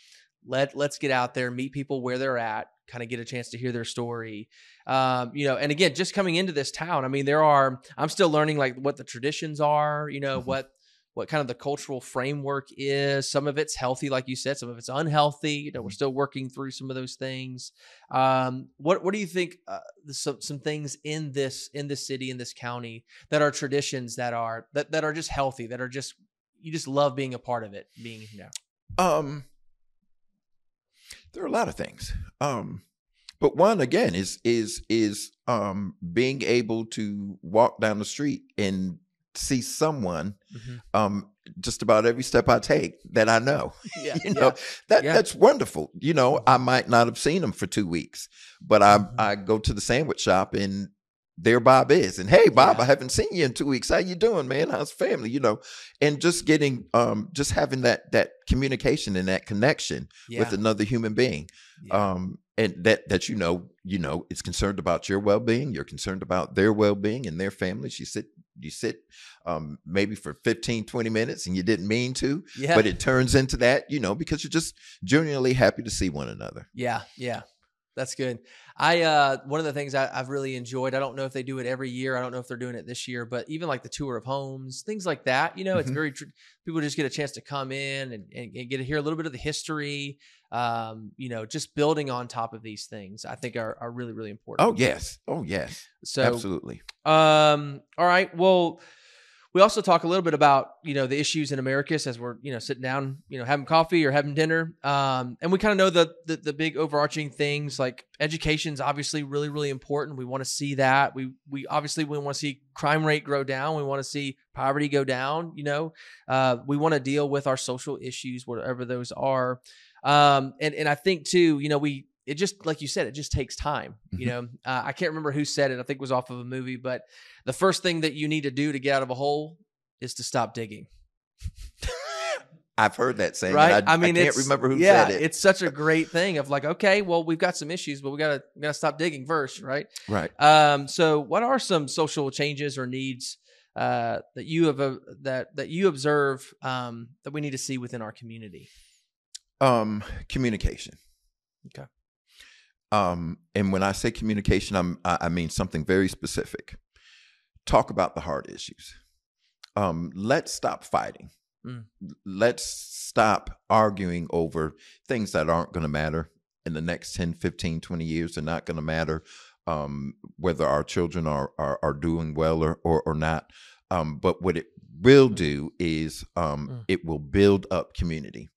let let's get out there, meet people where they're at, kind of get a chance to hear their story, um, you know. And again, just coming into this town, I mean, there are, I'm still learning like what the traditions are, you know, Mhm. what what kind of the cultural framework is. Some of it's healthy, like you said. Some of it's unhealthy. You know, we're still working through some of those things. Um, what What do you think? Uh, some some things in this in this city in this county that are traditions that are that that are just healthy. That are just you just love being a part of it. Being you know. Um, there are a lot of things. Um, but one again is is is um being able to walk down the street and see someone um just about every step I take that I know. Yeah, you know that Yeah. that's wonderful. You know, I might not have seen him for two weeks, but I Mhm. I go to the sandwich shop and there Bob is, and hey Bob, Yeah. I haven't seen you in two weeks. How you doing, man? How's family? You know, and just getting um just having that that communication and that connection yeah, with another human being yeah. um and that that you know you know is concerned about your well-being you're concerned about their well-being and their families you sit you sit um maybe for 15 20 minutes and you didn't mean to yeah. but it turns into that you know because you're just genuinely happy to see one another Yeah, yeah. That's good. I uh one of the things I, I've really enjoyed. I don't know if they do it every year. I don't know if they're doing it this year, but even like the tour of homes, things like that. You know, it's Mhm. very tr- people just get a chance to come in and, and, and get to hear a little bit of the history. Um, you know, just building on top of these things, I think are are really really important. Oh yes. Oh yes. so Absolutely. um, all right. Well, we also talk a little bit about you know the issues in Americus as we're you know sitting down, you know, having coffee or having dinner. Um, and we kind of know the, the the big overarching things like education's obviously really really important. We want to see that. We we obviously we want to see crime rate grow down. We want to see poverty go down. You know, uh, we want to deal with our social issues, whatever those are. Um, and and I think too, you know, we it just like you said, it just takes time. You Mhm. know, uh, I can't remember who said it. I think it was off of a movie, but the first thing that you need to do to get out of a hole is to stop digging. I've heard that saying. right? I, I mean, I can't remember who yeah, said it. it's such a great thing of like, okay, well, we've got some issues, but we gotta we gotta stop digging first, right? right. Um, so what are some social changes or needs uh, that you have uh, that that you observe um, that we need to see within our community? Um, communication. Okay. Um, and when I say communication, I'm I, mean something very specific. Talk about the hard issues. Um, let's stop fighting. Mm. Let's stop arguing over things that aren't going to matter in the next 10, 15, 20 years. They're not going to matter um, whether our children are, are, are doing well or, or, or not. Um, but what it will do is um, Mm. it will build up community.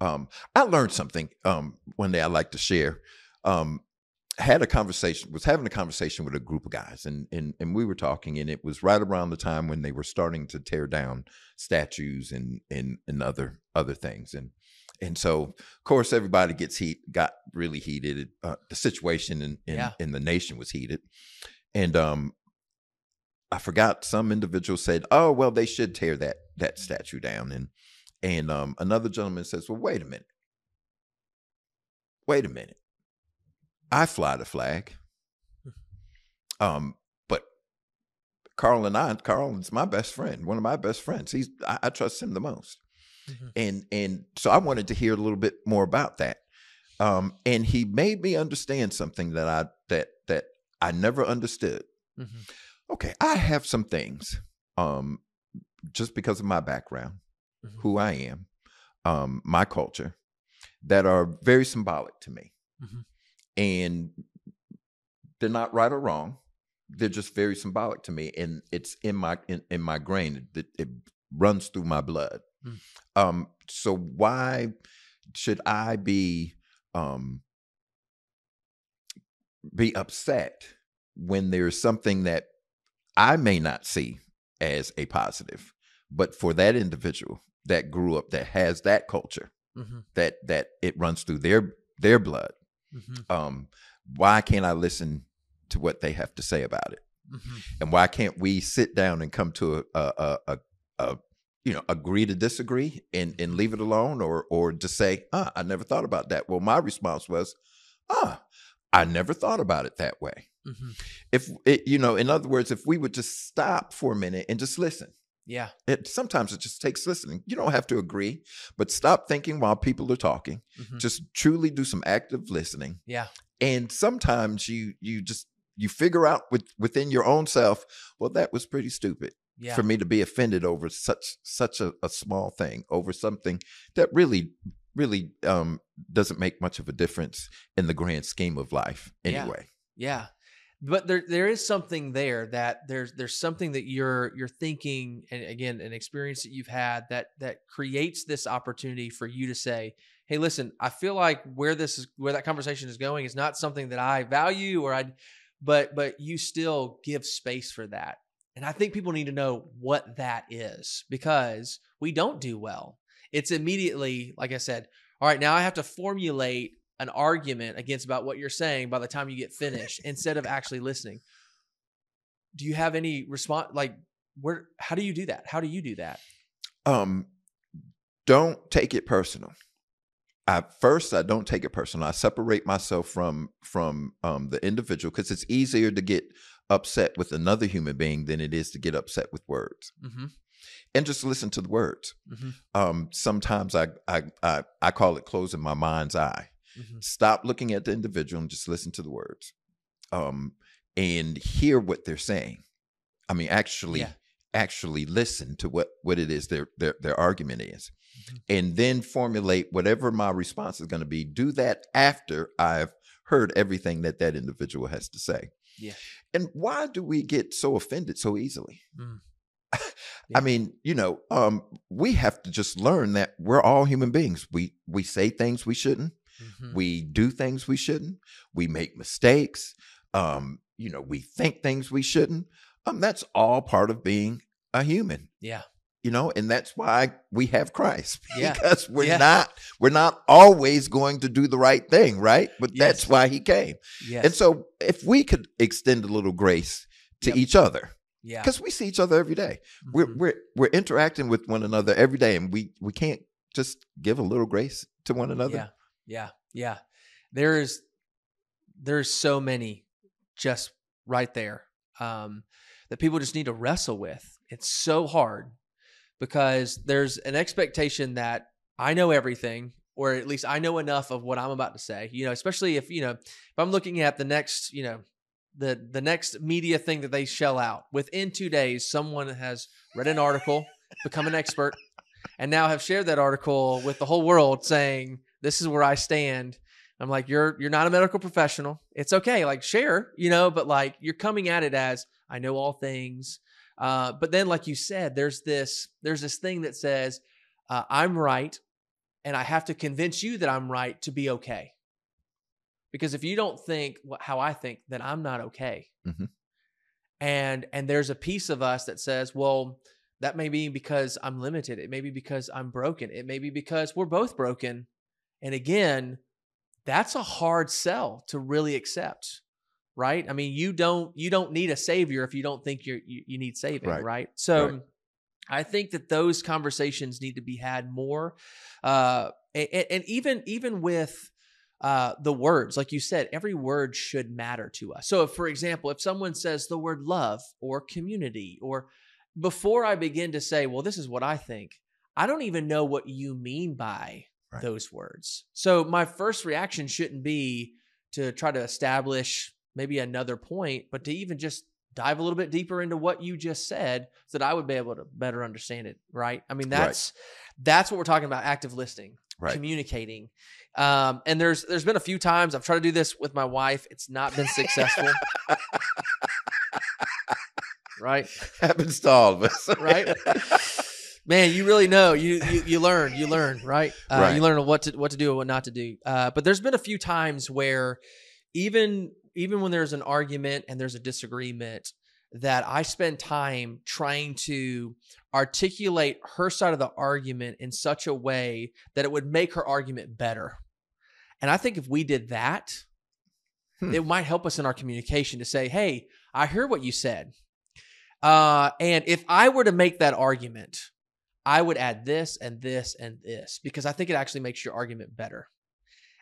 Um, I learned something um, one day I like to share. Um, had a conversation, was having a conversation with a group of guys, and and and we were talking, and it was right around the time when they were starting to tear down statues and and and other other things, and and so of course everybody gets heat, got really heated. Uh, the situation in in, Yeah. in the nation was heated, and um, I forgot some individual said, "Oh well, they should tear that that statue down," and and um, another gentleman says, "Well, wait a minute, wait a minute. I fly the flag, um, but Carl and I, Carl is my best friend, one of my best friends. He's I, I trust him the most, Mhm. and and so I wanted to hear a little bit more about that. Um, and he made me understand something that I that that I never understood Mhm. okay, I have some things, um, just because of my background, Mhm. who I am, um, my culture, that are very symbolic to me, Mhm. And they're not right or wrong. They're just very symbolic to me, and it's in my in, in my grain. It, it runs through my blood. Mm. Um, so why should I be um, be upset when there's something that I may not see as a positive, but for that individual that grew up that has that culture Mhm. that that it runs through their their blood, Mhm. um, why can't I listen to what they have to say about it? Mhm. And why can't we sit down and come to a a a, a, you know agree to disagree and and leave it alone, or or just say, ah, I never thought about that. Well, my response was, ah, I never thought about it that way Mhm. if it, you know in other words if we would just stop for a minute and just listen Yeah. it sometimes it just takes listening you don't have to agree but stop thinking while people are talking Mhm. just truly do some active listening Yeah. and sometimes you you just you figure out with, within your own self well that was pretty stupid Yeah. for me to be offended over such such a, a small thing over something that really really um doesn't make much of a difference in the grand scheme of life Yeah. anyway Yeah. But there there is something there that there's there's something that you're you're thinking and again an experience that you've had that that creates this opportunity for you to say, "Hey, listen, I feel like where this is where that conversation is going is not something that I value or I but but you still give space for that." And I think people need to know what that is because we don't do well. It's immediately like I said, all right, now I have to formulate an argument against about what you're saying by the time you get finished instead of actually listening. Do you have any response like where how do you do that? How do you do that? um don't take it personal at first i don't take it personal i separate myself from from um the individual because it's easier to get upset with another human being than it is to get upset with words Mm-hmm. and just listen to the words Mm-hmm. um sometimes I, I i i call it closing my mind's eye Mhm. Stop looking at the individual and just listen to the words, um, and hear what they're saying. I mean, actually, Yeah. actually listen to what what it is their their their argument is, Mhm. and then formulate whatever my response is going to be. Do that after I've heard everything that that individual has to say. Yeah. And why do we get so offended so easily? Mm. I mean, you know, um, we have to just learn that we're all human beings. We we say things we shouldn't. Mhm. We do things we shouldn't. We make mistakes. Um, you know, we think things we shouldn't. Um, that's all part of being a human. Yeah. You know, and that's why we have Christ Yeah. because we're Yeah. not we're not always going to do the right thing, right? But that's why He came. Yes. And so, if we could extend a little grace to Yep. each other, yeah. because we see each other every day we're Mhm. we're we're interacting with one another every day, and we we can't just give a little grace to one another. Yeah. Yeah. Yeah. There's there's so many just right there um, that people just need to wrestle with. It's so hard because there's an expectation that I know everything, or at least I know enough of what I'm about to say. You know, especially if you know if I'm looking at the next, you know, the the next media thing that they shell out within two days, someone has read an article, become an expert, and now have shared that article with the whole world, saying this is where I stand. I'm like, you're you're not a medical professional. It's okay, like share, you know, but like you're coming at it as I know all things. Uh, but then, like you said, there's this there's this thing that says uh, I'm right, and I have to convince you that I'm right to be okay. Because if you don't think how I think, then I'm not okay. Mhm. And and there's a piece of us that says, well, that may be because I'm limited. It may be because I'm broken. It may be because we're both broken. And again, that's a hard sell to really accept, right? I mean, you don't you don't need a savior if you don't think you're you, you need saving, Right. right? So Right. I think that those conversations need to be had more, uh, and, and even even with uh, the words, like you said, every word should matter to us. So, if, for example, if someone says the word love or community, or before I begin to say, well, this is what I think, I don't even know what you mean by Right. those words. So, my first reaction shouldn't be to try to establish maybe another point, but to even just dive a little bit deeper into what you just said so that I would be able to better understand it, right? I mean, Right. that's that's what we're talking about active listening, Right. communicating. Um, and there's there's been a few times I've tried to do this with my wife. It's not been successful. right? Happens to all of us, Right? Man, you really know. You you, you learn. You learn, right? Uh, Right. You learn what to what to do and what not to do. Uh, but there's been a few times where even even when there's an argument and there's a disagreement, that I spend time trying to articulate her side of the argument in such a way that it would make her argument better. And I think if we did that, Hmm. it might help us in our communication to say, "Hey, I hear what you said." Uh, and if I were to make that argument, I would add this and this and this because I think it actually makes your argument better.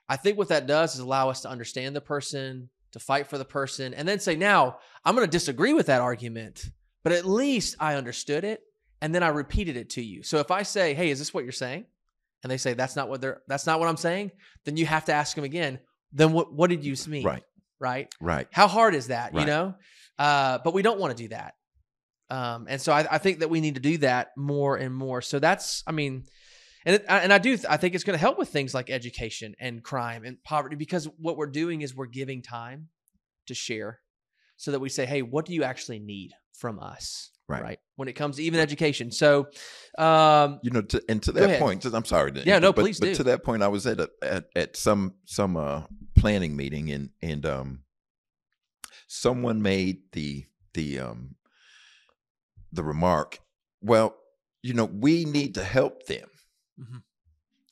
I think what that does is allow us to understand the person, to fight for the person, and then say, now I'm going to disagree with that argument, but at least I understood it and then I repeated it to you. So if I say, hey, is this what you're saying? And they say that's not what they're that's not what I'm saying, then you have to ask them again. Then what what did you mean? right, Right? right. How hard is that? You know? Uh, but we don't want to do that. Um, and so I, I think that we need to do that more and more. So that's, I mean, and it, and I do, I think it's going to help with things like education and crime and poverty because what we're doing is we're giving time to share, so that we say, hey, what do you actually need from us? Right. When it comes to even education. So, um, You know, to, and to that point, I'm sorry. to Yeah, no, but, please but do. to that point, I was at a, at, at some some uh, planning meeting, and and um, someone made the the um, the remark. Well, you know, we need to help them. Mhm.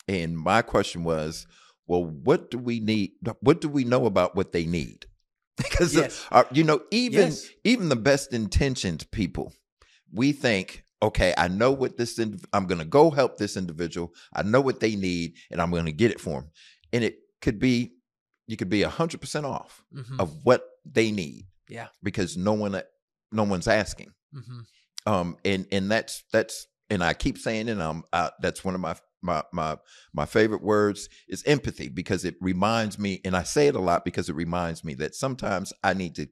And my question was, well, what do we need? What do we know about what they need? because uh, Yes. uh, you know, even Yes. even the best intentioned people, we think, okay, I know what this. Ind- I'm going to go help this individual. I know what they need, and I'm going to get it for them. And it could be, you could be a hundred percent off mhm, of what they need. Yeah. because no one, no one's asking. mhm. Um, and and that's that's and I keep saying it. Um, uh, that's one of my my my my favorite words is empathy because it reminds me, and I say it a lot because it reminds me that sometimes I need to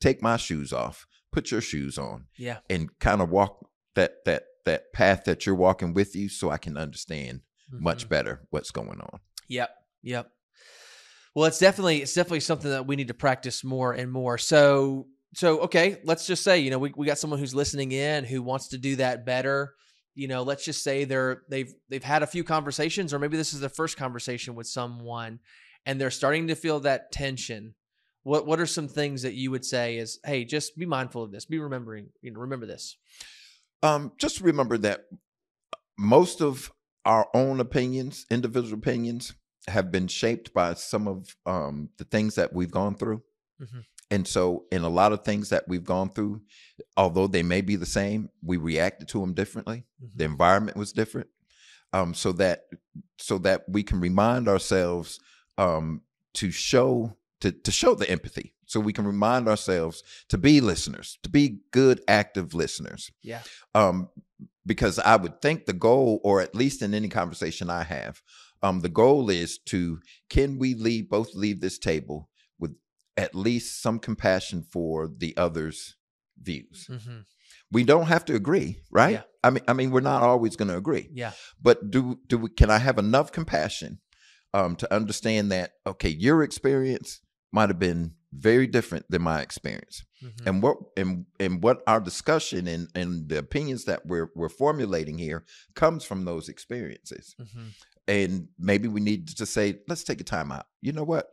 take my shoes off, put your shoes on, Yeah. and kind of walk that that that path that you're walking with you, so I can understand much Mhm. better what's going on. Yep. Yep. Well, it's definitely it's definitely something that we need to practice more and more. So so okay, let's just say, you know, we, we got someone who's listening in who wants to do that better. You know, let's just say they're they've they've had a few conversations, or maybe this is their first conversation with someone and they're starting to feel that tension. What what are some things that you would say is, hey, just be mindful of this, be remembering, you know, remember this. Um, just remember that most of our own opinions, individual opinions, have been shaped by some of um, the things that we've gone through. Mhm. And so, in a lot of things that we've gone through, although they may be the same, we reacted to them differently. The environment was different, um, so that so that we can remind ourselves um, to show to to show the empathy. So we can remind ourselves to be listeners, to be good, active listeners Yeah. um, because I would think the goal, or at least in any conversation I have, um, the goal is to can we leave both leave this table at least some compassion for the other's views. hmm We don't have to agree, right? Yeah. I mean, I mean, we're not always going to agree, Yeah. but do do we? Can I have enough compassion um, to understand that? Okay, your experience might have been very different than my experience Mhm. and what and and what our discussion and and the opinions that we're we're formulating here comes from those experiences Mhm. and maybe we need to say let's take a time out you know what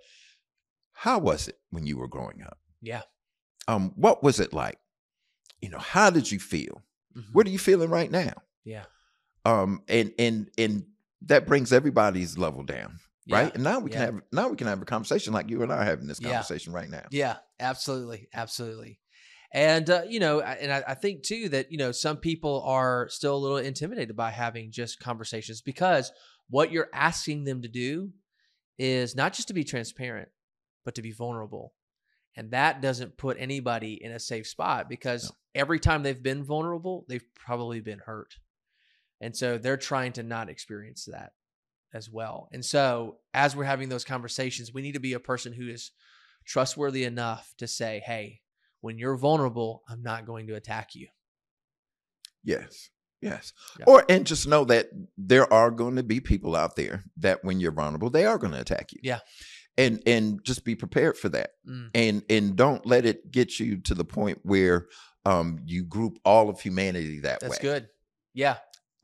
how was it when you were growing up Yeah. um what was it like you know how did you feel Mhm. what are you feeling right now Yeah. um and and and that brings everybody's level down right and now we can have now we can have a conversation like you and i are having this Yeah. conversation right now Yeah, absolutely, absolutely. And uh, you know, and I, I think too that you know some people are still a little intimidated by having just conversations because what you're asking them to do is not just to be transparent, but to be vulnerable, and that doesn't put anybody in a safe spot because No. every time they've been vulnerable, they've probably been hurt, and so they're trying to not experience that as well. And so as we're having those conversations, we need to be a person who is trustworthy enough to say, hey, when you're vulnerable, I'm not going to attack you. Yes. Yes. Yeah. Or and just know that there are going to be people out there that when you're vulnerable, they are going to attack you. Yeah. And and just be prepared for that. Mm, And and don't let it get you to the point where um you group all of humanity that way. that's good. Yeah. Yeah,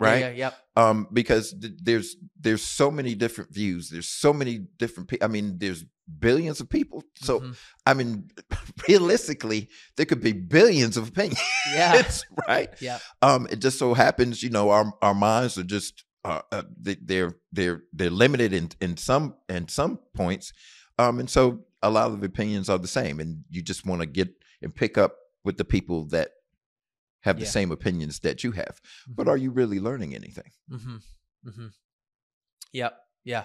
Right? Yeah, yep. Um because th- there's there's so many different views. There's so many different people. I mean, there's billions of people. So Mhm. I mean, realistically, there could be billions of opinions, yeah. right? Yeah. um it just so happens you know our our minds are just uh, uh they- they're they're they're limited in in some in some points um and so a lot of opinions are the same and you just want to get and pick up with the people that have the Yeah. same opinions that you have but are you really learning anything Mm-hmm. Mm-hmm. Yep. Yeah.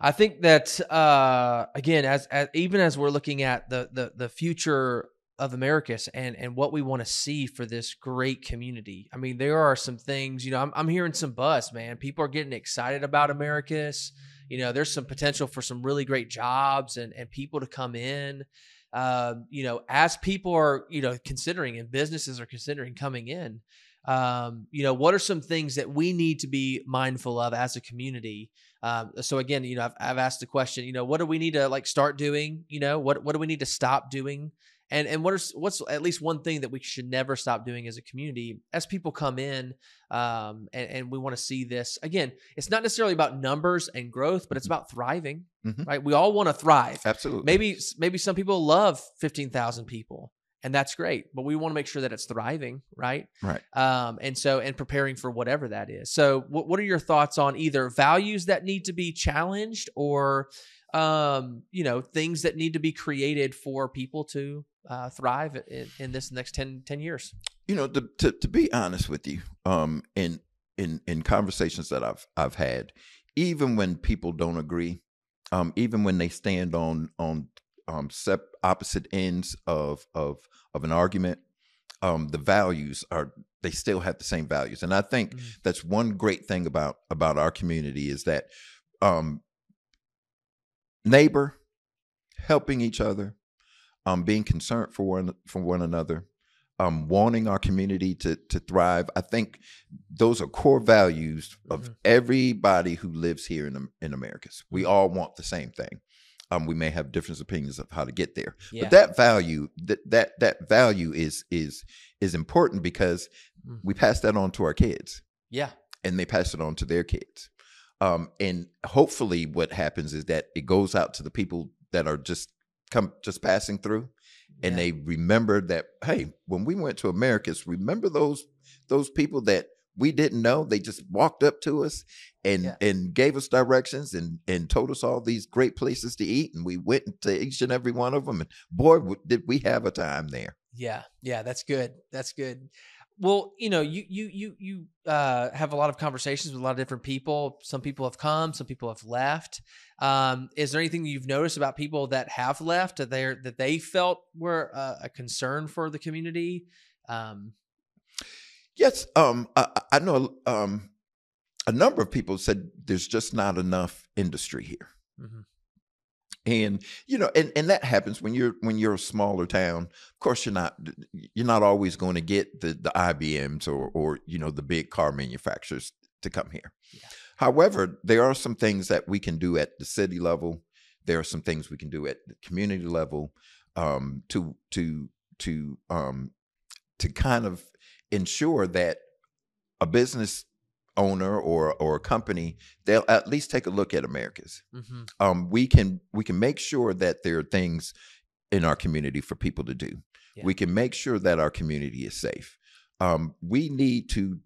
I think that uh, again, as, as even as we're looking at the the the future of Americus and and what we want to see for this great community. I mean, there are some things. You know, I'm I'm hearing some buzz, man. People are getting excited about Americus. You know, there's some potential for some really great jobs and and people to come in. Um, you know, as people are you know considering and businesses are considering coming in um, you know, what are some things that we need to be mindful of as a community? Um, so again, you know, I've, I've asked the question, you know, what do we need to like start doing? You know, what what do we need to stop doing? And and what is what's at least one thing that we should never stop doing as a community as people come in, um, and, and we want to see this again. It's not necessarily about numbers and growth, but it's about thriving, Mhm. right? We all want to thrive. absolutely Maybe maybe some people love fifteen thousand people, and that's great. But we want to make sure that it's thriving, right? Right. Um, and so and preparing for whatever that is. So, what what are your thoughts on either values that need to be challenged or, um, you know, things that need to be created for people to uh, thrive in, in this next 10, 10 years? you know to, to to be honest with you um in in in conversations that i've i've had even when people don't agree um even when they stand on on um sep- opposite ends of of of an argument um, the values are they still have the same values, and I think Mhm. that's one great thing about about our community is that um, neighbor helping each other, um, being concerned for one for one another, um, wanting our community to to thrive. I think those are core values of Mhm. everybody who lives here in in Americus. We Mhm. all want the same thing. Um, we may have different opinions of how to get there, Yeah. but that value that that that value is is is important because Mm. we pass that on to our kids yeah. and they pass it on to their kids. Um, and hopefully, what happens is that it goes out to the people that are just come just passing through, and yeah. they remember that hey, when we went to Americus, remember those those people that we didn't know. They just walked up to us and Yeah. and gave us directions and and told us all these great places to eat, and we went to each and every one of them. And boy, did we have a time there. Yeah, yeah, that's good. That's good. Well, you know, you you you you uh, have a lot of conversations with a lot of different people. Some people have come, some people have left. Um, is there anything you've noticed about people that have left that they that they felt were uh, a concern for the community? Um, Yes, um, I, I know um, a number of people said there's just not enough industry here, mhm. And you know, and, and that happens when you're when you're a smaller town. Of course, you're not you're not always going to get the the IBMs or or you know the big car manufacturers to come here. Yeah. However, there are some things that we can do at the city level. There are some things we can do at the community level um, to to to um, to kind of ensure that a business owner or or a company they'll at least take a look at Americus. Mhm. Um, we can we can make sure that there are things in our community for people to do. Yeah. We can make sure that our community is safe. Um, we need to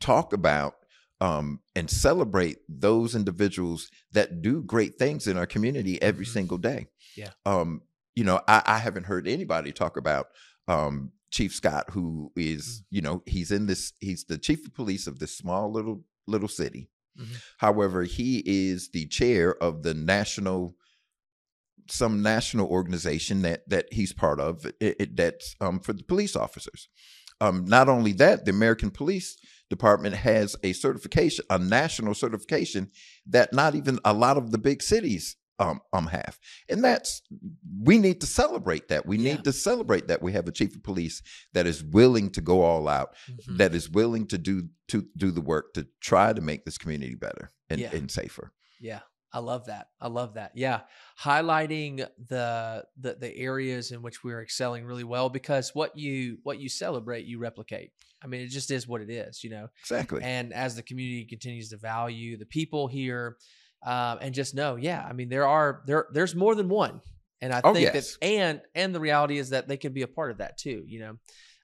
talk about um, and celebrate those individuals that do great things in our community every Mhm. single day. Yeah. Um, you know, I, I haven't heard anybody talk about um, Chief Scott, who is, Mm. you know, he's in this, he's the chief of police of this small little little city. Mhm. However, he is the chair of the national some national organization that that he's part of it, it, that's um, for the police officers. Um, not only that, the Americus Police Department has a certification, a national certification that not even a lot of the big cities um, um have, and that's we need to celebrate that. We Yeah. need to celebrate that we have a chief of police that is willing to go all out, Mhm. that is willing to do to do the work to try to make this community better and, Yeah. and safer. Yeah, I love that. I love that. Yeah, highlighting the the the areas in which we're excelling really well because what you what you celebrate, you replicate. I mean, it just is what it is, you know. Exactly. And as the community continues to value the people here, uh, and just know, yeah, I mean, there are there there's more than one, and I Oh, think yes. that and and the reality is that they can be a part of that too. You know,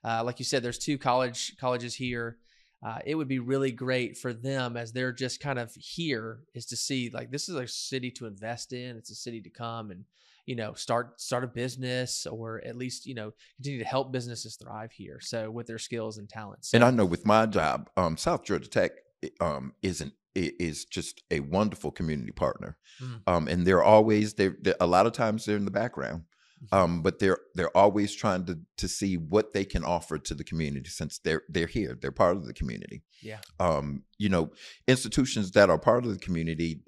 uh, like you said, there's two college colleges here. Uh, it would be really great for them as they're just kind of here is to see like this is a city to invest in. It's a city to come and you know start start a business or at least you know continue to help businesses thrive here. So with their skills and talents. So, And I know with my job, um, South Georgia Tech um, isn't i- is just a wonderful community partner, Mhm. um, and they're always they're, a lot of times they're in the background, Mhm. um, but they're they're always trying to to see what they can offer to the community since they're they're here, they're part of the community. Yeah. Um, you know, institutions that are part of the community.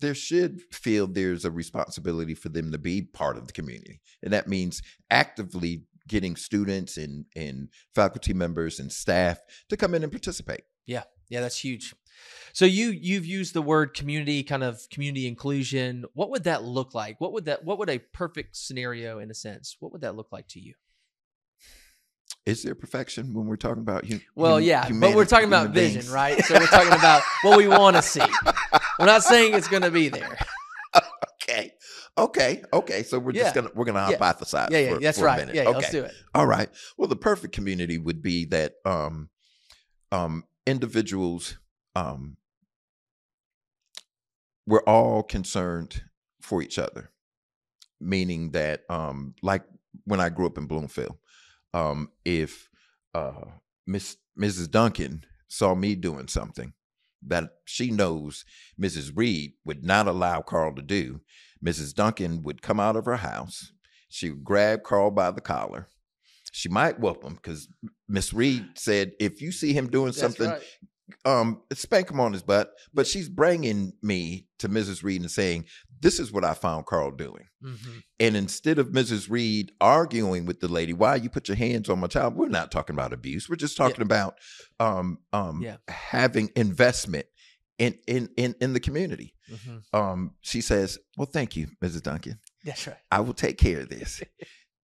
There should feel there's a responsibility for them to be part of the community, and that means actively getting students and and faculty members and staff to come in and participate. Yeah yeah, that's huge. So you you've used the word community, kind of community inclusion. What would that look like? What would that what would a perfect scenario in a sense? What would that look like to you? Is there perfection when we're talking about hu- Well, yeah, but we're talking about human vision, beings? right? So we're talking about what we want to see. We're not saying it's going to be there. Okay, okay, okay. So we're Yeah. just gonna we're gonna Yeah. hypothesize. Yeah, yeah, for, that's for a right. minute. Yeah, yeah, okay. let's do it. All right. Well, the perfect community would be that um, um, individuals, um, we're all concerned for each other, meaning that, um, like when I grew up in Bloomfield, um, if uh, Miss Mrs. Duncan saw me doing something that she knows Mrs. Reid would not allow Carl to do, Mrs. Duncan would come out of her house. She would grab Carl by the collar she might whoop him because Miss Reid said if you see him doing That's something, right. Um, spank him on his butt. But she's bringing me to Mrs. Reid and saying, "This is what I found Carl doing." Mhm. And instead of Mrs. Reid arguing with the lady, why you put your hands on my child? We're not talking about abuse. We're just Yeah. talking about um, um, Yeah. having investment in, in in in the community. Mhm. Um, she says, "Well, thank you, Mrs. Duncan. That's right. I will take care of this.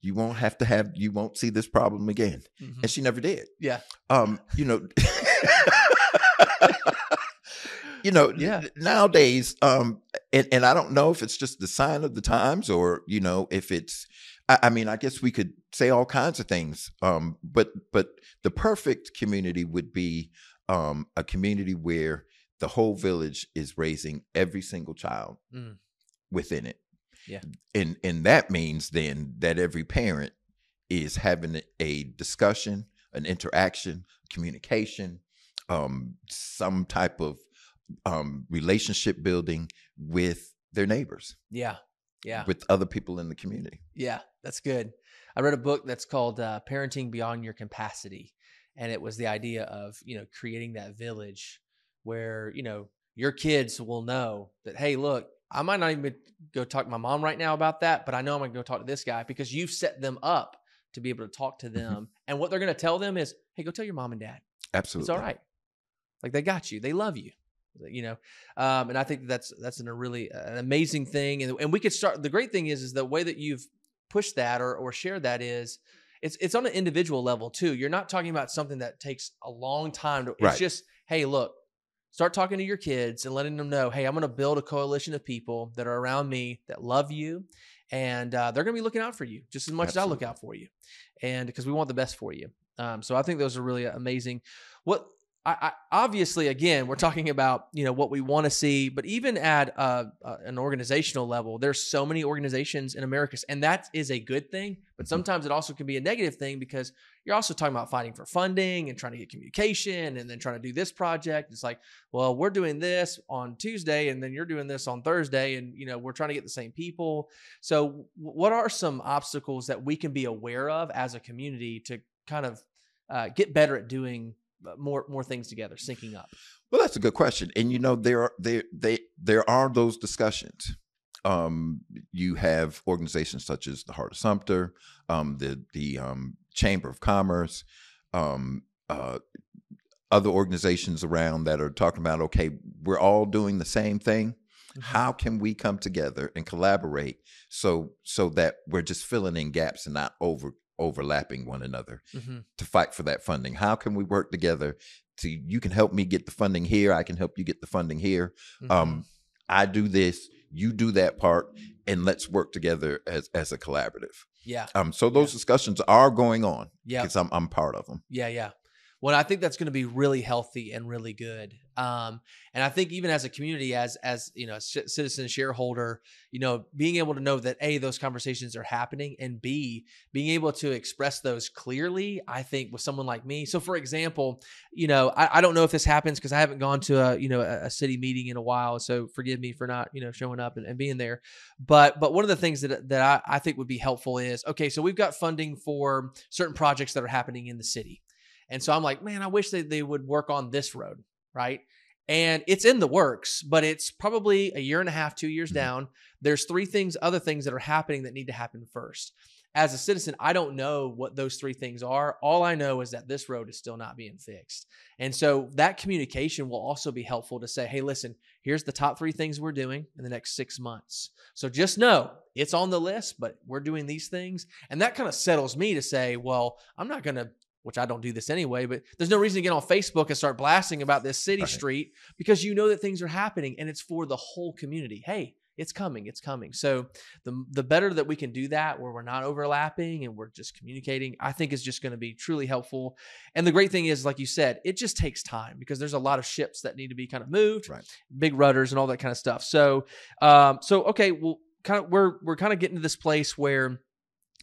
You won't have to have. You won't see this problem again." Mhm. And she never did. Yeah. Um, you know. you know Yeah. nowadays um and, and i don't know if it's just the sign of the times or you know if it's I, I mean i guess we could say all kinds of things um but but the perfect community would be um a community where the whole village is raising every single child Mm. within it Yeah. and and that means then that every parent is having a discussion an interaction communication um some type of um relationship building with their neighbors Yeah. Yeah. with other people in the community Yeah, that's good. I read a book that's called uh, Parenting Beyond Your Capacity. And it was the idea of, you know, creating that village where, you know, your kids will know that, hey, look, I might not even go talk to my mom right now about that, but I know I'm going to go talk to this guy because you've set them up to be able to talk to them. And what they're going to tell them is, hey, go tell your mom and dad. absolutely It's all right. Like they got you. They love you. You know, um, and I think that's that's an, a really uh, an amazing thing. And, and we could start. The great thing is, is the way that you've pushed that or or shared that is, it's it's on an individual level too. You're not talking about something that takes a long time. To, it's Right. just, hey, look, start talking to your kids and letting them know, hey, I'm going to build a coalition of people that are around me that love you, and uh, they're going to be looking out for you just as much as I look out for you, and because we want the best for you. Um, so I think those are really amazing. What I, I obviously again we're talking about you know what we want to see, but even at uh, uh, an organizational level, there's so many organizations in America, and that is a good thing. But sometimes it also can be a negative thing because you're also talking about fighting for funding and trying to get communication, and then trying to do this project. It's like, well, we're doing this on Tuesday, and then you're doing this on Thursday, and you know we're trying to get the same people. So, what are some obstacles that we can be aware of as a community to kind of uh, get better at doing more more things together, syncing up? Well, that's a good question, and you know there are there they there are those discussions. Um, you have organizations such as the Heart of Sumter, um, the the um, Chamber of Commerce, um, uh, other organizations around that are talking about okay, we're all doing the same thing. How can we come together and collaborate so so that we're just filling in gaps and not over overlapping one another? hmm to fight for that funding? How can we work together to you can help me get the funding here, I can help you get the funding here. Mm-hmm. Um I do this, you do that part and let's work together as as a collaborative. yeah, Um so those discussions are going on yeah, because I'm I'm part of them. yeah, yeah. Well, I think that's going to be really healthy and really good. Um, and I think even as a community, as as you know, ci- citizen shareholder, you know, being able to know that a those conversations are happening, and b being able to express those clearly, I think with someone like me. So, for example, you know, I, I don't know if this happens because I haven't gone to a you know a, a city meeting in a while. So forgive me for not you know showing up and, and being there. But but one of the things that that I, I think would be helpful is okay. So we've got funding for certain projects that are happening in the city. And so I'm like, man, I wish that they would work on this road, right? And it's in the works, but it's probably a year and a half, two years Mhm. down. There's three things, other things that are happening that need to happen first. As a citizen, I don't know what those three things are. All I know is that this road is still not being fixed. And so that communication will also be helpful to say, hey, listen, here's the top three things we're doing in the next six months. So just know it's on the list, but we're doing these things. And that kind of settles me to say, well, I'm not going to which I don't do this anyway, but there's no reason to get on Facebook and start blasting about this city Right. street because you know that things are happening and it's for the whole community. Hey, it's coming, it's coming. So the the better that we can do that where we're not overlapping and we're just communicating, I think is just going to be truly helpful. And the great thing is like you said, it just takes time because there's a lot of ships that need to be kind of moved, Right. big rudders and all that kind of stuff. So um so okay, well kind of we're we're kind of getting to this place where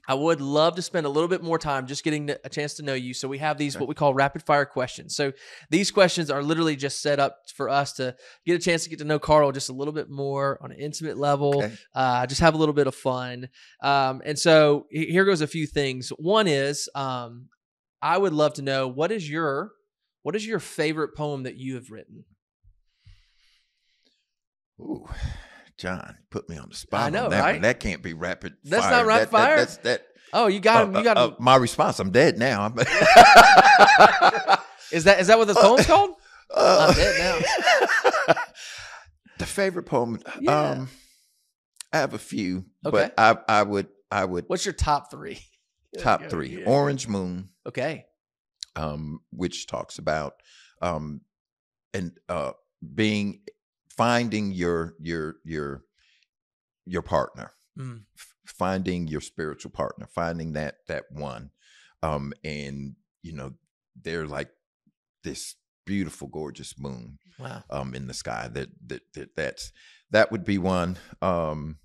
I would love to spend a little bit more time just getting a chance to know you. So we have these what we call rapid fire questions. So these questions are literally just set up for us to get a chance to get to know Carl just a little bit more on an intimate level. Okay. Uh, just have a little bit of fun. Um, and so here goes a few things. One is um, I would love to know what is your what is your favorite poem that you have written? Ooh, John, put me on the spot. on know, that right? One. That can't be rapid. That's fire. not rapid That- that- fire? that's that. Oh, you got him. uh, You got uh, him. uh, my response. I'm dead now. Is that is that what this poem's called? Uh, I'm dead now. the favorite poem. Yeah. Um, I have a few, Okay. but I I would I would What's your top three? top three. yeah. Orange Moon, Okay. um, which talks about um, and uh, being finding your your your your partner, Mm. f- finding your spiritual partner, finding that that one, um, and you know they're like this beautiful, gorgeous moon Wow. um in the sky that that, that that's that would be one um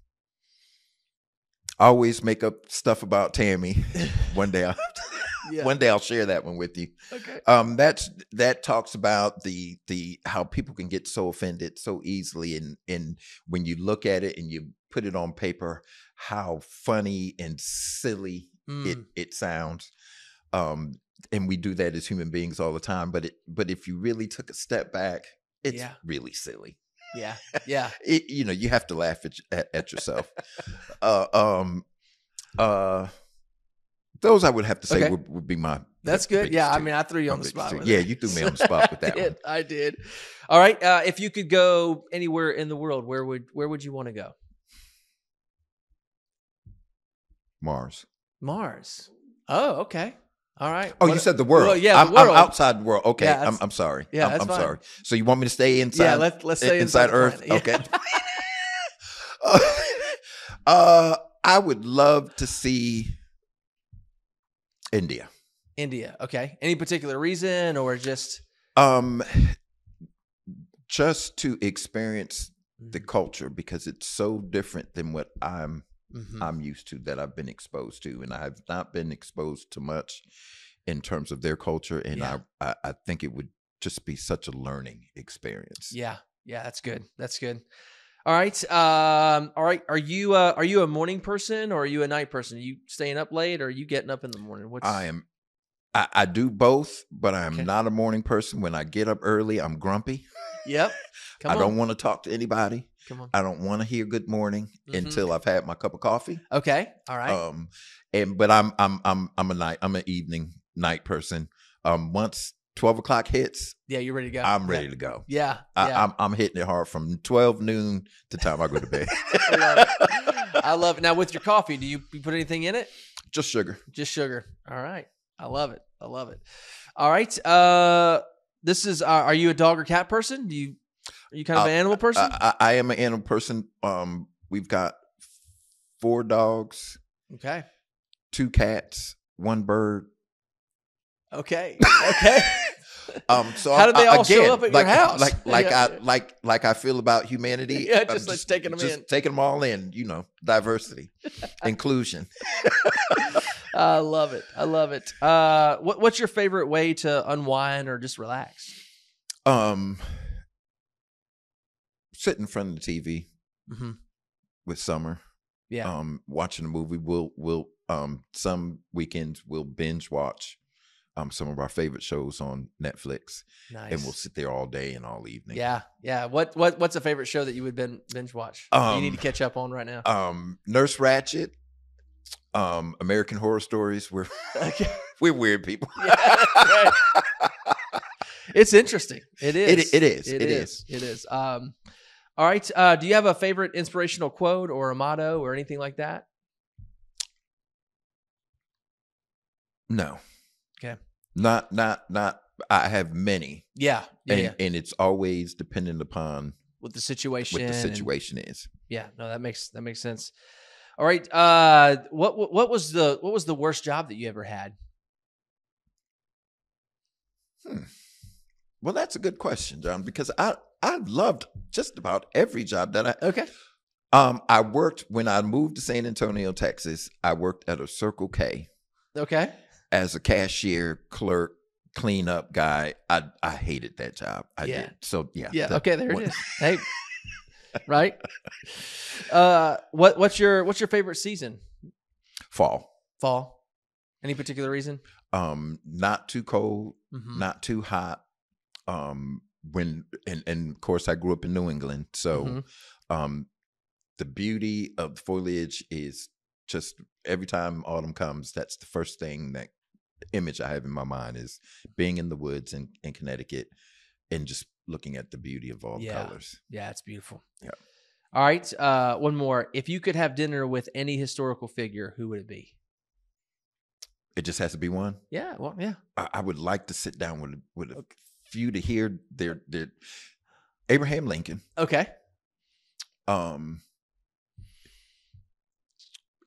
I always make up stuff about Tammy. one day I'll Yeah. one day I'll share that one with you. okay. Um that's that talks about the the how people can get so offended so easily and and when you look at it and you put it on paper how funny and silly it Mm. it sounds. Um and we do that as human beings all the time but it but if you really took a step back it's Yeah. really silly Yeah. Yeah. it, you know you have to laugh at, at, at yourself uh um uh those i would have to say Okay. would, would be my That's good. Yeah. biggest I mean, I threw you on My the spot. yeah you threw me on the spot with I that one did. I did. All right. Uh, if you could go anywhere in the world, where would where would you want to go? mars Mars. Oh, okay. All right. oh What- you said the world Well, yeah, I'm, the I'm world. outside the world okay Yeah, I'm, I'm sorry yeah, I'm, I'm sorry so you want me to stay inside Yeah. Let's let's in- say inside, earth. Yeah. okay uh i would love to see india India. Okay. Any particular reason or just um just to experience the Mhm. culture because it's so different than what i'm Mhm. i'm used to that i've been exposed to and i have not been exposed to much in terms of their culture and Yeah. I, I i think it would just be such a learning experience Yeah, yeah, that's good. That's good. All right, um, all right. Are you uh, are you a morning person or are you a night person? Are you staying up late or are you getting up in the morning? What's i am I, I do both, but I am Okay. not a morning person. When I get up early, I'm grumpy. Yep. Come I on. don't want to talk to anybody. Come on. I don't want to hear good morning Mhm. until I've had my cup of coffee. Okay. All right. Um, and but I'm I'm I'm I'm a night I'm an evening night person. Um, once twelve o'clock hits, yeah, you're ready to go. I'm Yeah. ready to go. Yeah. I, yeah. I'm I'm hitting it hard from twelve noon to time I go to bed. I love it. I love it. Now with your coffee, do you, you put anything in it? Just sugar. Just sugar. All right. I love it. I love it. All right. Uh, this is. Uh, are you a dog or cat person? Do you? Are you kind of Uh, an animal person? I, I, I am an animal person. Um, we've got four dogs, okay. two cats, one bird. Okay. Okay. Um, so How do they all show up at your like, house? Like like Yeah. I like like I feel about humanity. Yeah, I'm just, like, taking 'em just in. taking them all in. You know, diversity, inclusion. I love it. I love it. Uh, what, what's your favorite way to unwind or just relax? Um, sit in front of the TV hmm with Summer. Yeah. Um, watching a movie. We'll we'll um some weekends we'll binge watch um some of our favorite shows on Netflix, nice. and we'll sit there all day and all evening. yeah. Yeah. What what what's a favorite show that you would bin, binge watch? that you need to Um, catch up on right now. Um, Nurse Ratched. Um, American Horror Stories. We're Okay. we're weird people. Yeah, right. It's interesting. It It- is. it is. It It is. It is. Um, all right. Uh, do you have a favorite inspirational quote or a motto or anything like that? No. Not not not. I have many, Yeah. Yeah. and yeah. and it's always dependent upon With the situation. what the and- situation is. Yeah, no, that makes that makes sense. All right, uh, what what what was the what was the worst job that you ever had? Hmm. Well, that's a good question, John, because I I loved just about every job that I Okay, Um, I worked when I moved to San Antonio, Texas. I worked at a Circle K Okay. As a cashier, clerk, cleanup guy. I I hated that job. I Yeah. did. So yeah. Yeah. that- okay. There what- it is. Hey. right. Uh, what what's your what's your favorite season? Fall. Fall. Any particular reason? Um, not too cold, Mhm. not too hot. Um, when and and of course I grew up in New England, so Mhm. um, the beauty of the foliage is just every time autumn comes. That's the first thing that image I have in my mind is being in the woods in, in Connecticut and just looking at the beauty of all the Yeah. colors. Yeah, it's beautiful. Yeah. All right. Uh, one more. If you could have dinner with any historical figure, who would it be? It just has to be one. Yeah. Well, yeah. I, I would like to sit down with with a few to hear their their Abraham Lincoln, Okay. um,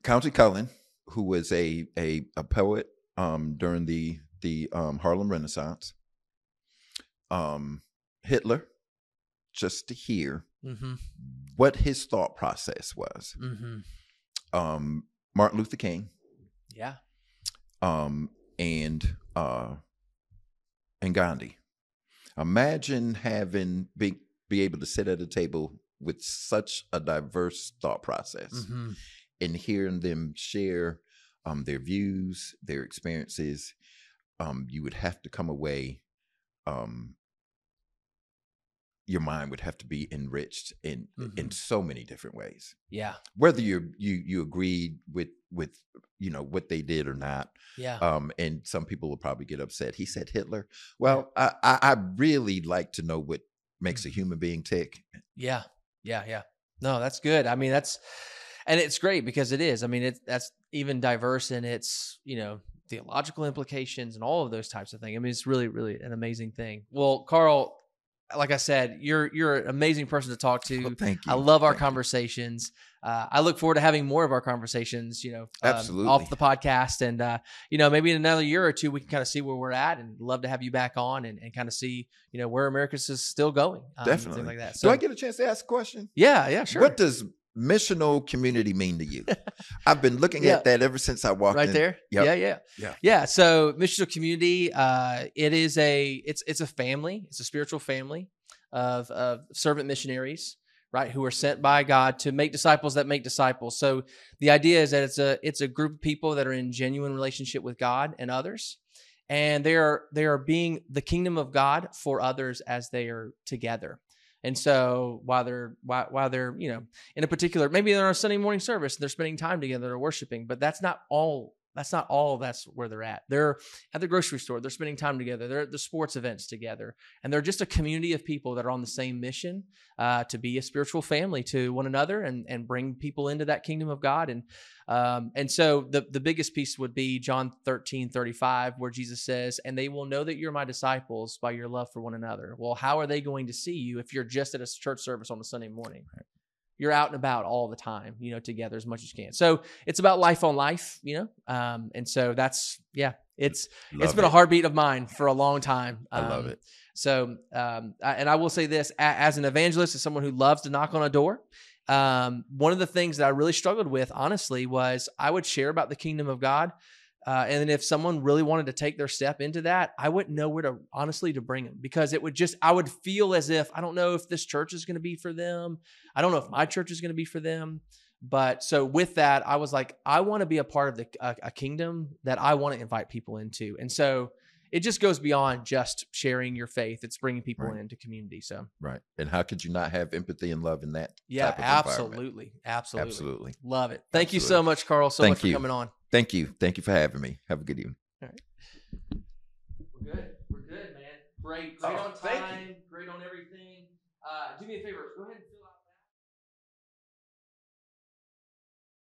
Countee Cullen, who was a a, a poet um, during the the um, Harlem Renaissance, um, Hitler, just to hear Mm-hmm. what his thought process was. Mm-hmm. Um, Martin Luther King, Yeah. um, and uh, and Gandhi. Imagine having be be able to sit at a table with such a diverse thought process Mm-hmm. and hearing them share um, their views, their experiences. Um, you would have to come away. Um, your mind would have to be enriched in in Mhm. so many different ways Yeah. whether you you you agreed with with you know what they did or not Yeah. um and some people will probably get upset he said hitler well i i, I really like to know what makes a human being tick Yeah, yeah, yeah. No, that's good. I mean, that's and it's great because it is. I mean, it that's even diverse in its you know theological implications and all of those types of things. I mean, it's really, really an amazing thing. Well, Carl, like I said, you're you're an amazing person to talk to. Well, thank you I love our Thank conversations. Uh, I look forward to having more of our conversations, you know, um, Absolutely. off the podcast. And, uh, you know, maybe in another year or two, we can kind of see where we're at and love to have you back on and, and kind of see, you know, where Americus is still going. um, Definitely. Like that. do i get a chance to ask a question yeah, yeah, sure. what does missional community mean to you i've been looking Yeah. at that ever since i walked right in there. Yep. Yeah, yeah, Yeah. yeah. So missional community, uh, it is a it's it's a family. It's a spiritual family of of servant missionaries, right, who are sent by God to make disciples that make disciples. So the idea is that it's a it's a group of people that are in genuine relationship with God and others, and they are they are being the kingdom of God for others as they are together. And so while they're while, while they're you know in a particular maybe they're on a Sunday morning service and they're spending time together or worshiping, but that's not all. That's not all. That's where they're at. They're at the grocery store. They're spending time together. They're at the sports events together, and they're just a community of people that are on the same mission uh, to be a spiritual family to one another and and bring people into that kingdom of God. And um, and so the the biggest piece would be John 13, 35, where Jesus says, "And they will know that you're my disciples by your love for one another." Well, how are they going to see you if you're just at a church service on a Sunday morning? You're out and about all the time, you know, together as much as you can. So it's about life on life, you know. Um, and so that's yeah, it's it's been a heartbeat of mine for a long time. I love Um, it. So, um, I- and I will say this: a- as an evangelist, as someone who loves to knock on a door, um, one of the things that I really struggled with, honestly, was I would share about the kingdom of God, uh, and then if someone really wanted to take their step into that, I wouldn't know where to honestly to bring them because it would just I would feel as if I don't know if this church is going to be for them. I don't know if my church is going to be for them. But so with that, I was like, I want to be a part of the a, a kingdom that I want to invite people into, and so it just goes beyond just sharing your faith. It's bringing people Right. into community. So right and how could you not have empathy and love in that yeah, absolutely, absolutely, absolutely love it. Thank you so much, Carl, so Thank much for you. coming on. Thank you thank you for having me have a good evening All right. We're good. We're good, man. Great, great Oh, on thank you. time, great on everything. Uh, do me a favor, go ahead and fill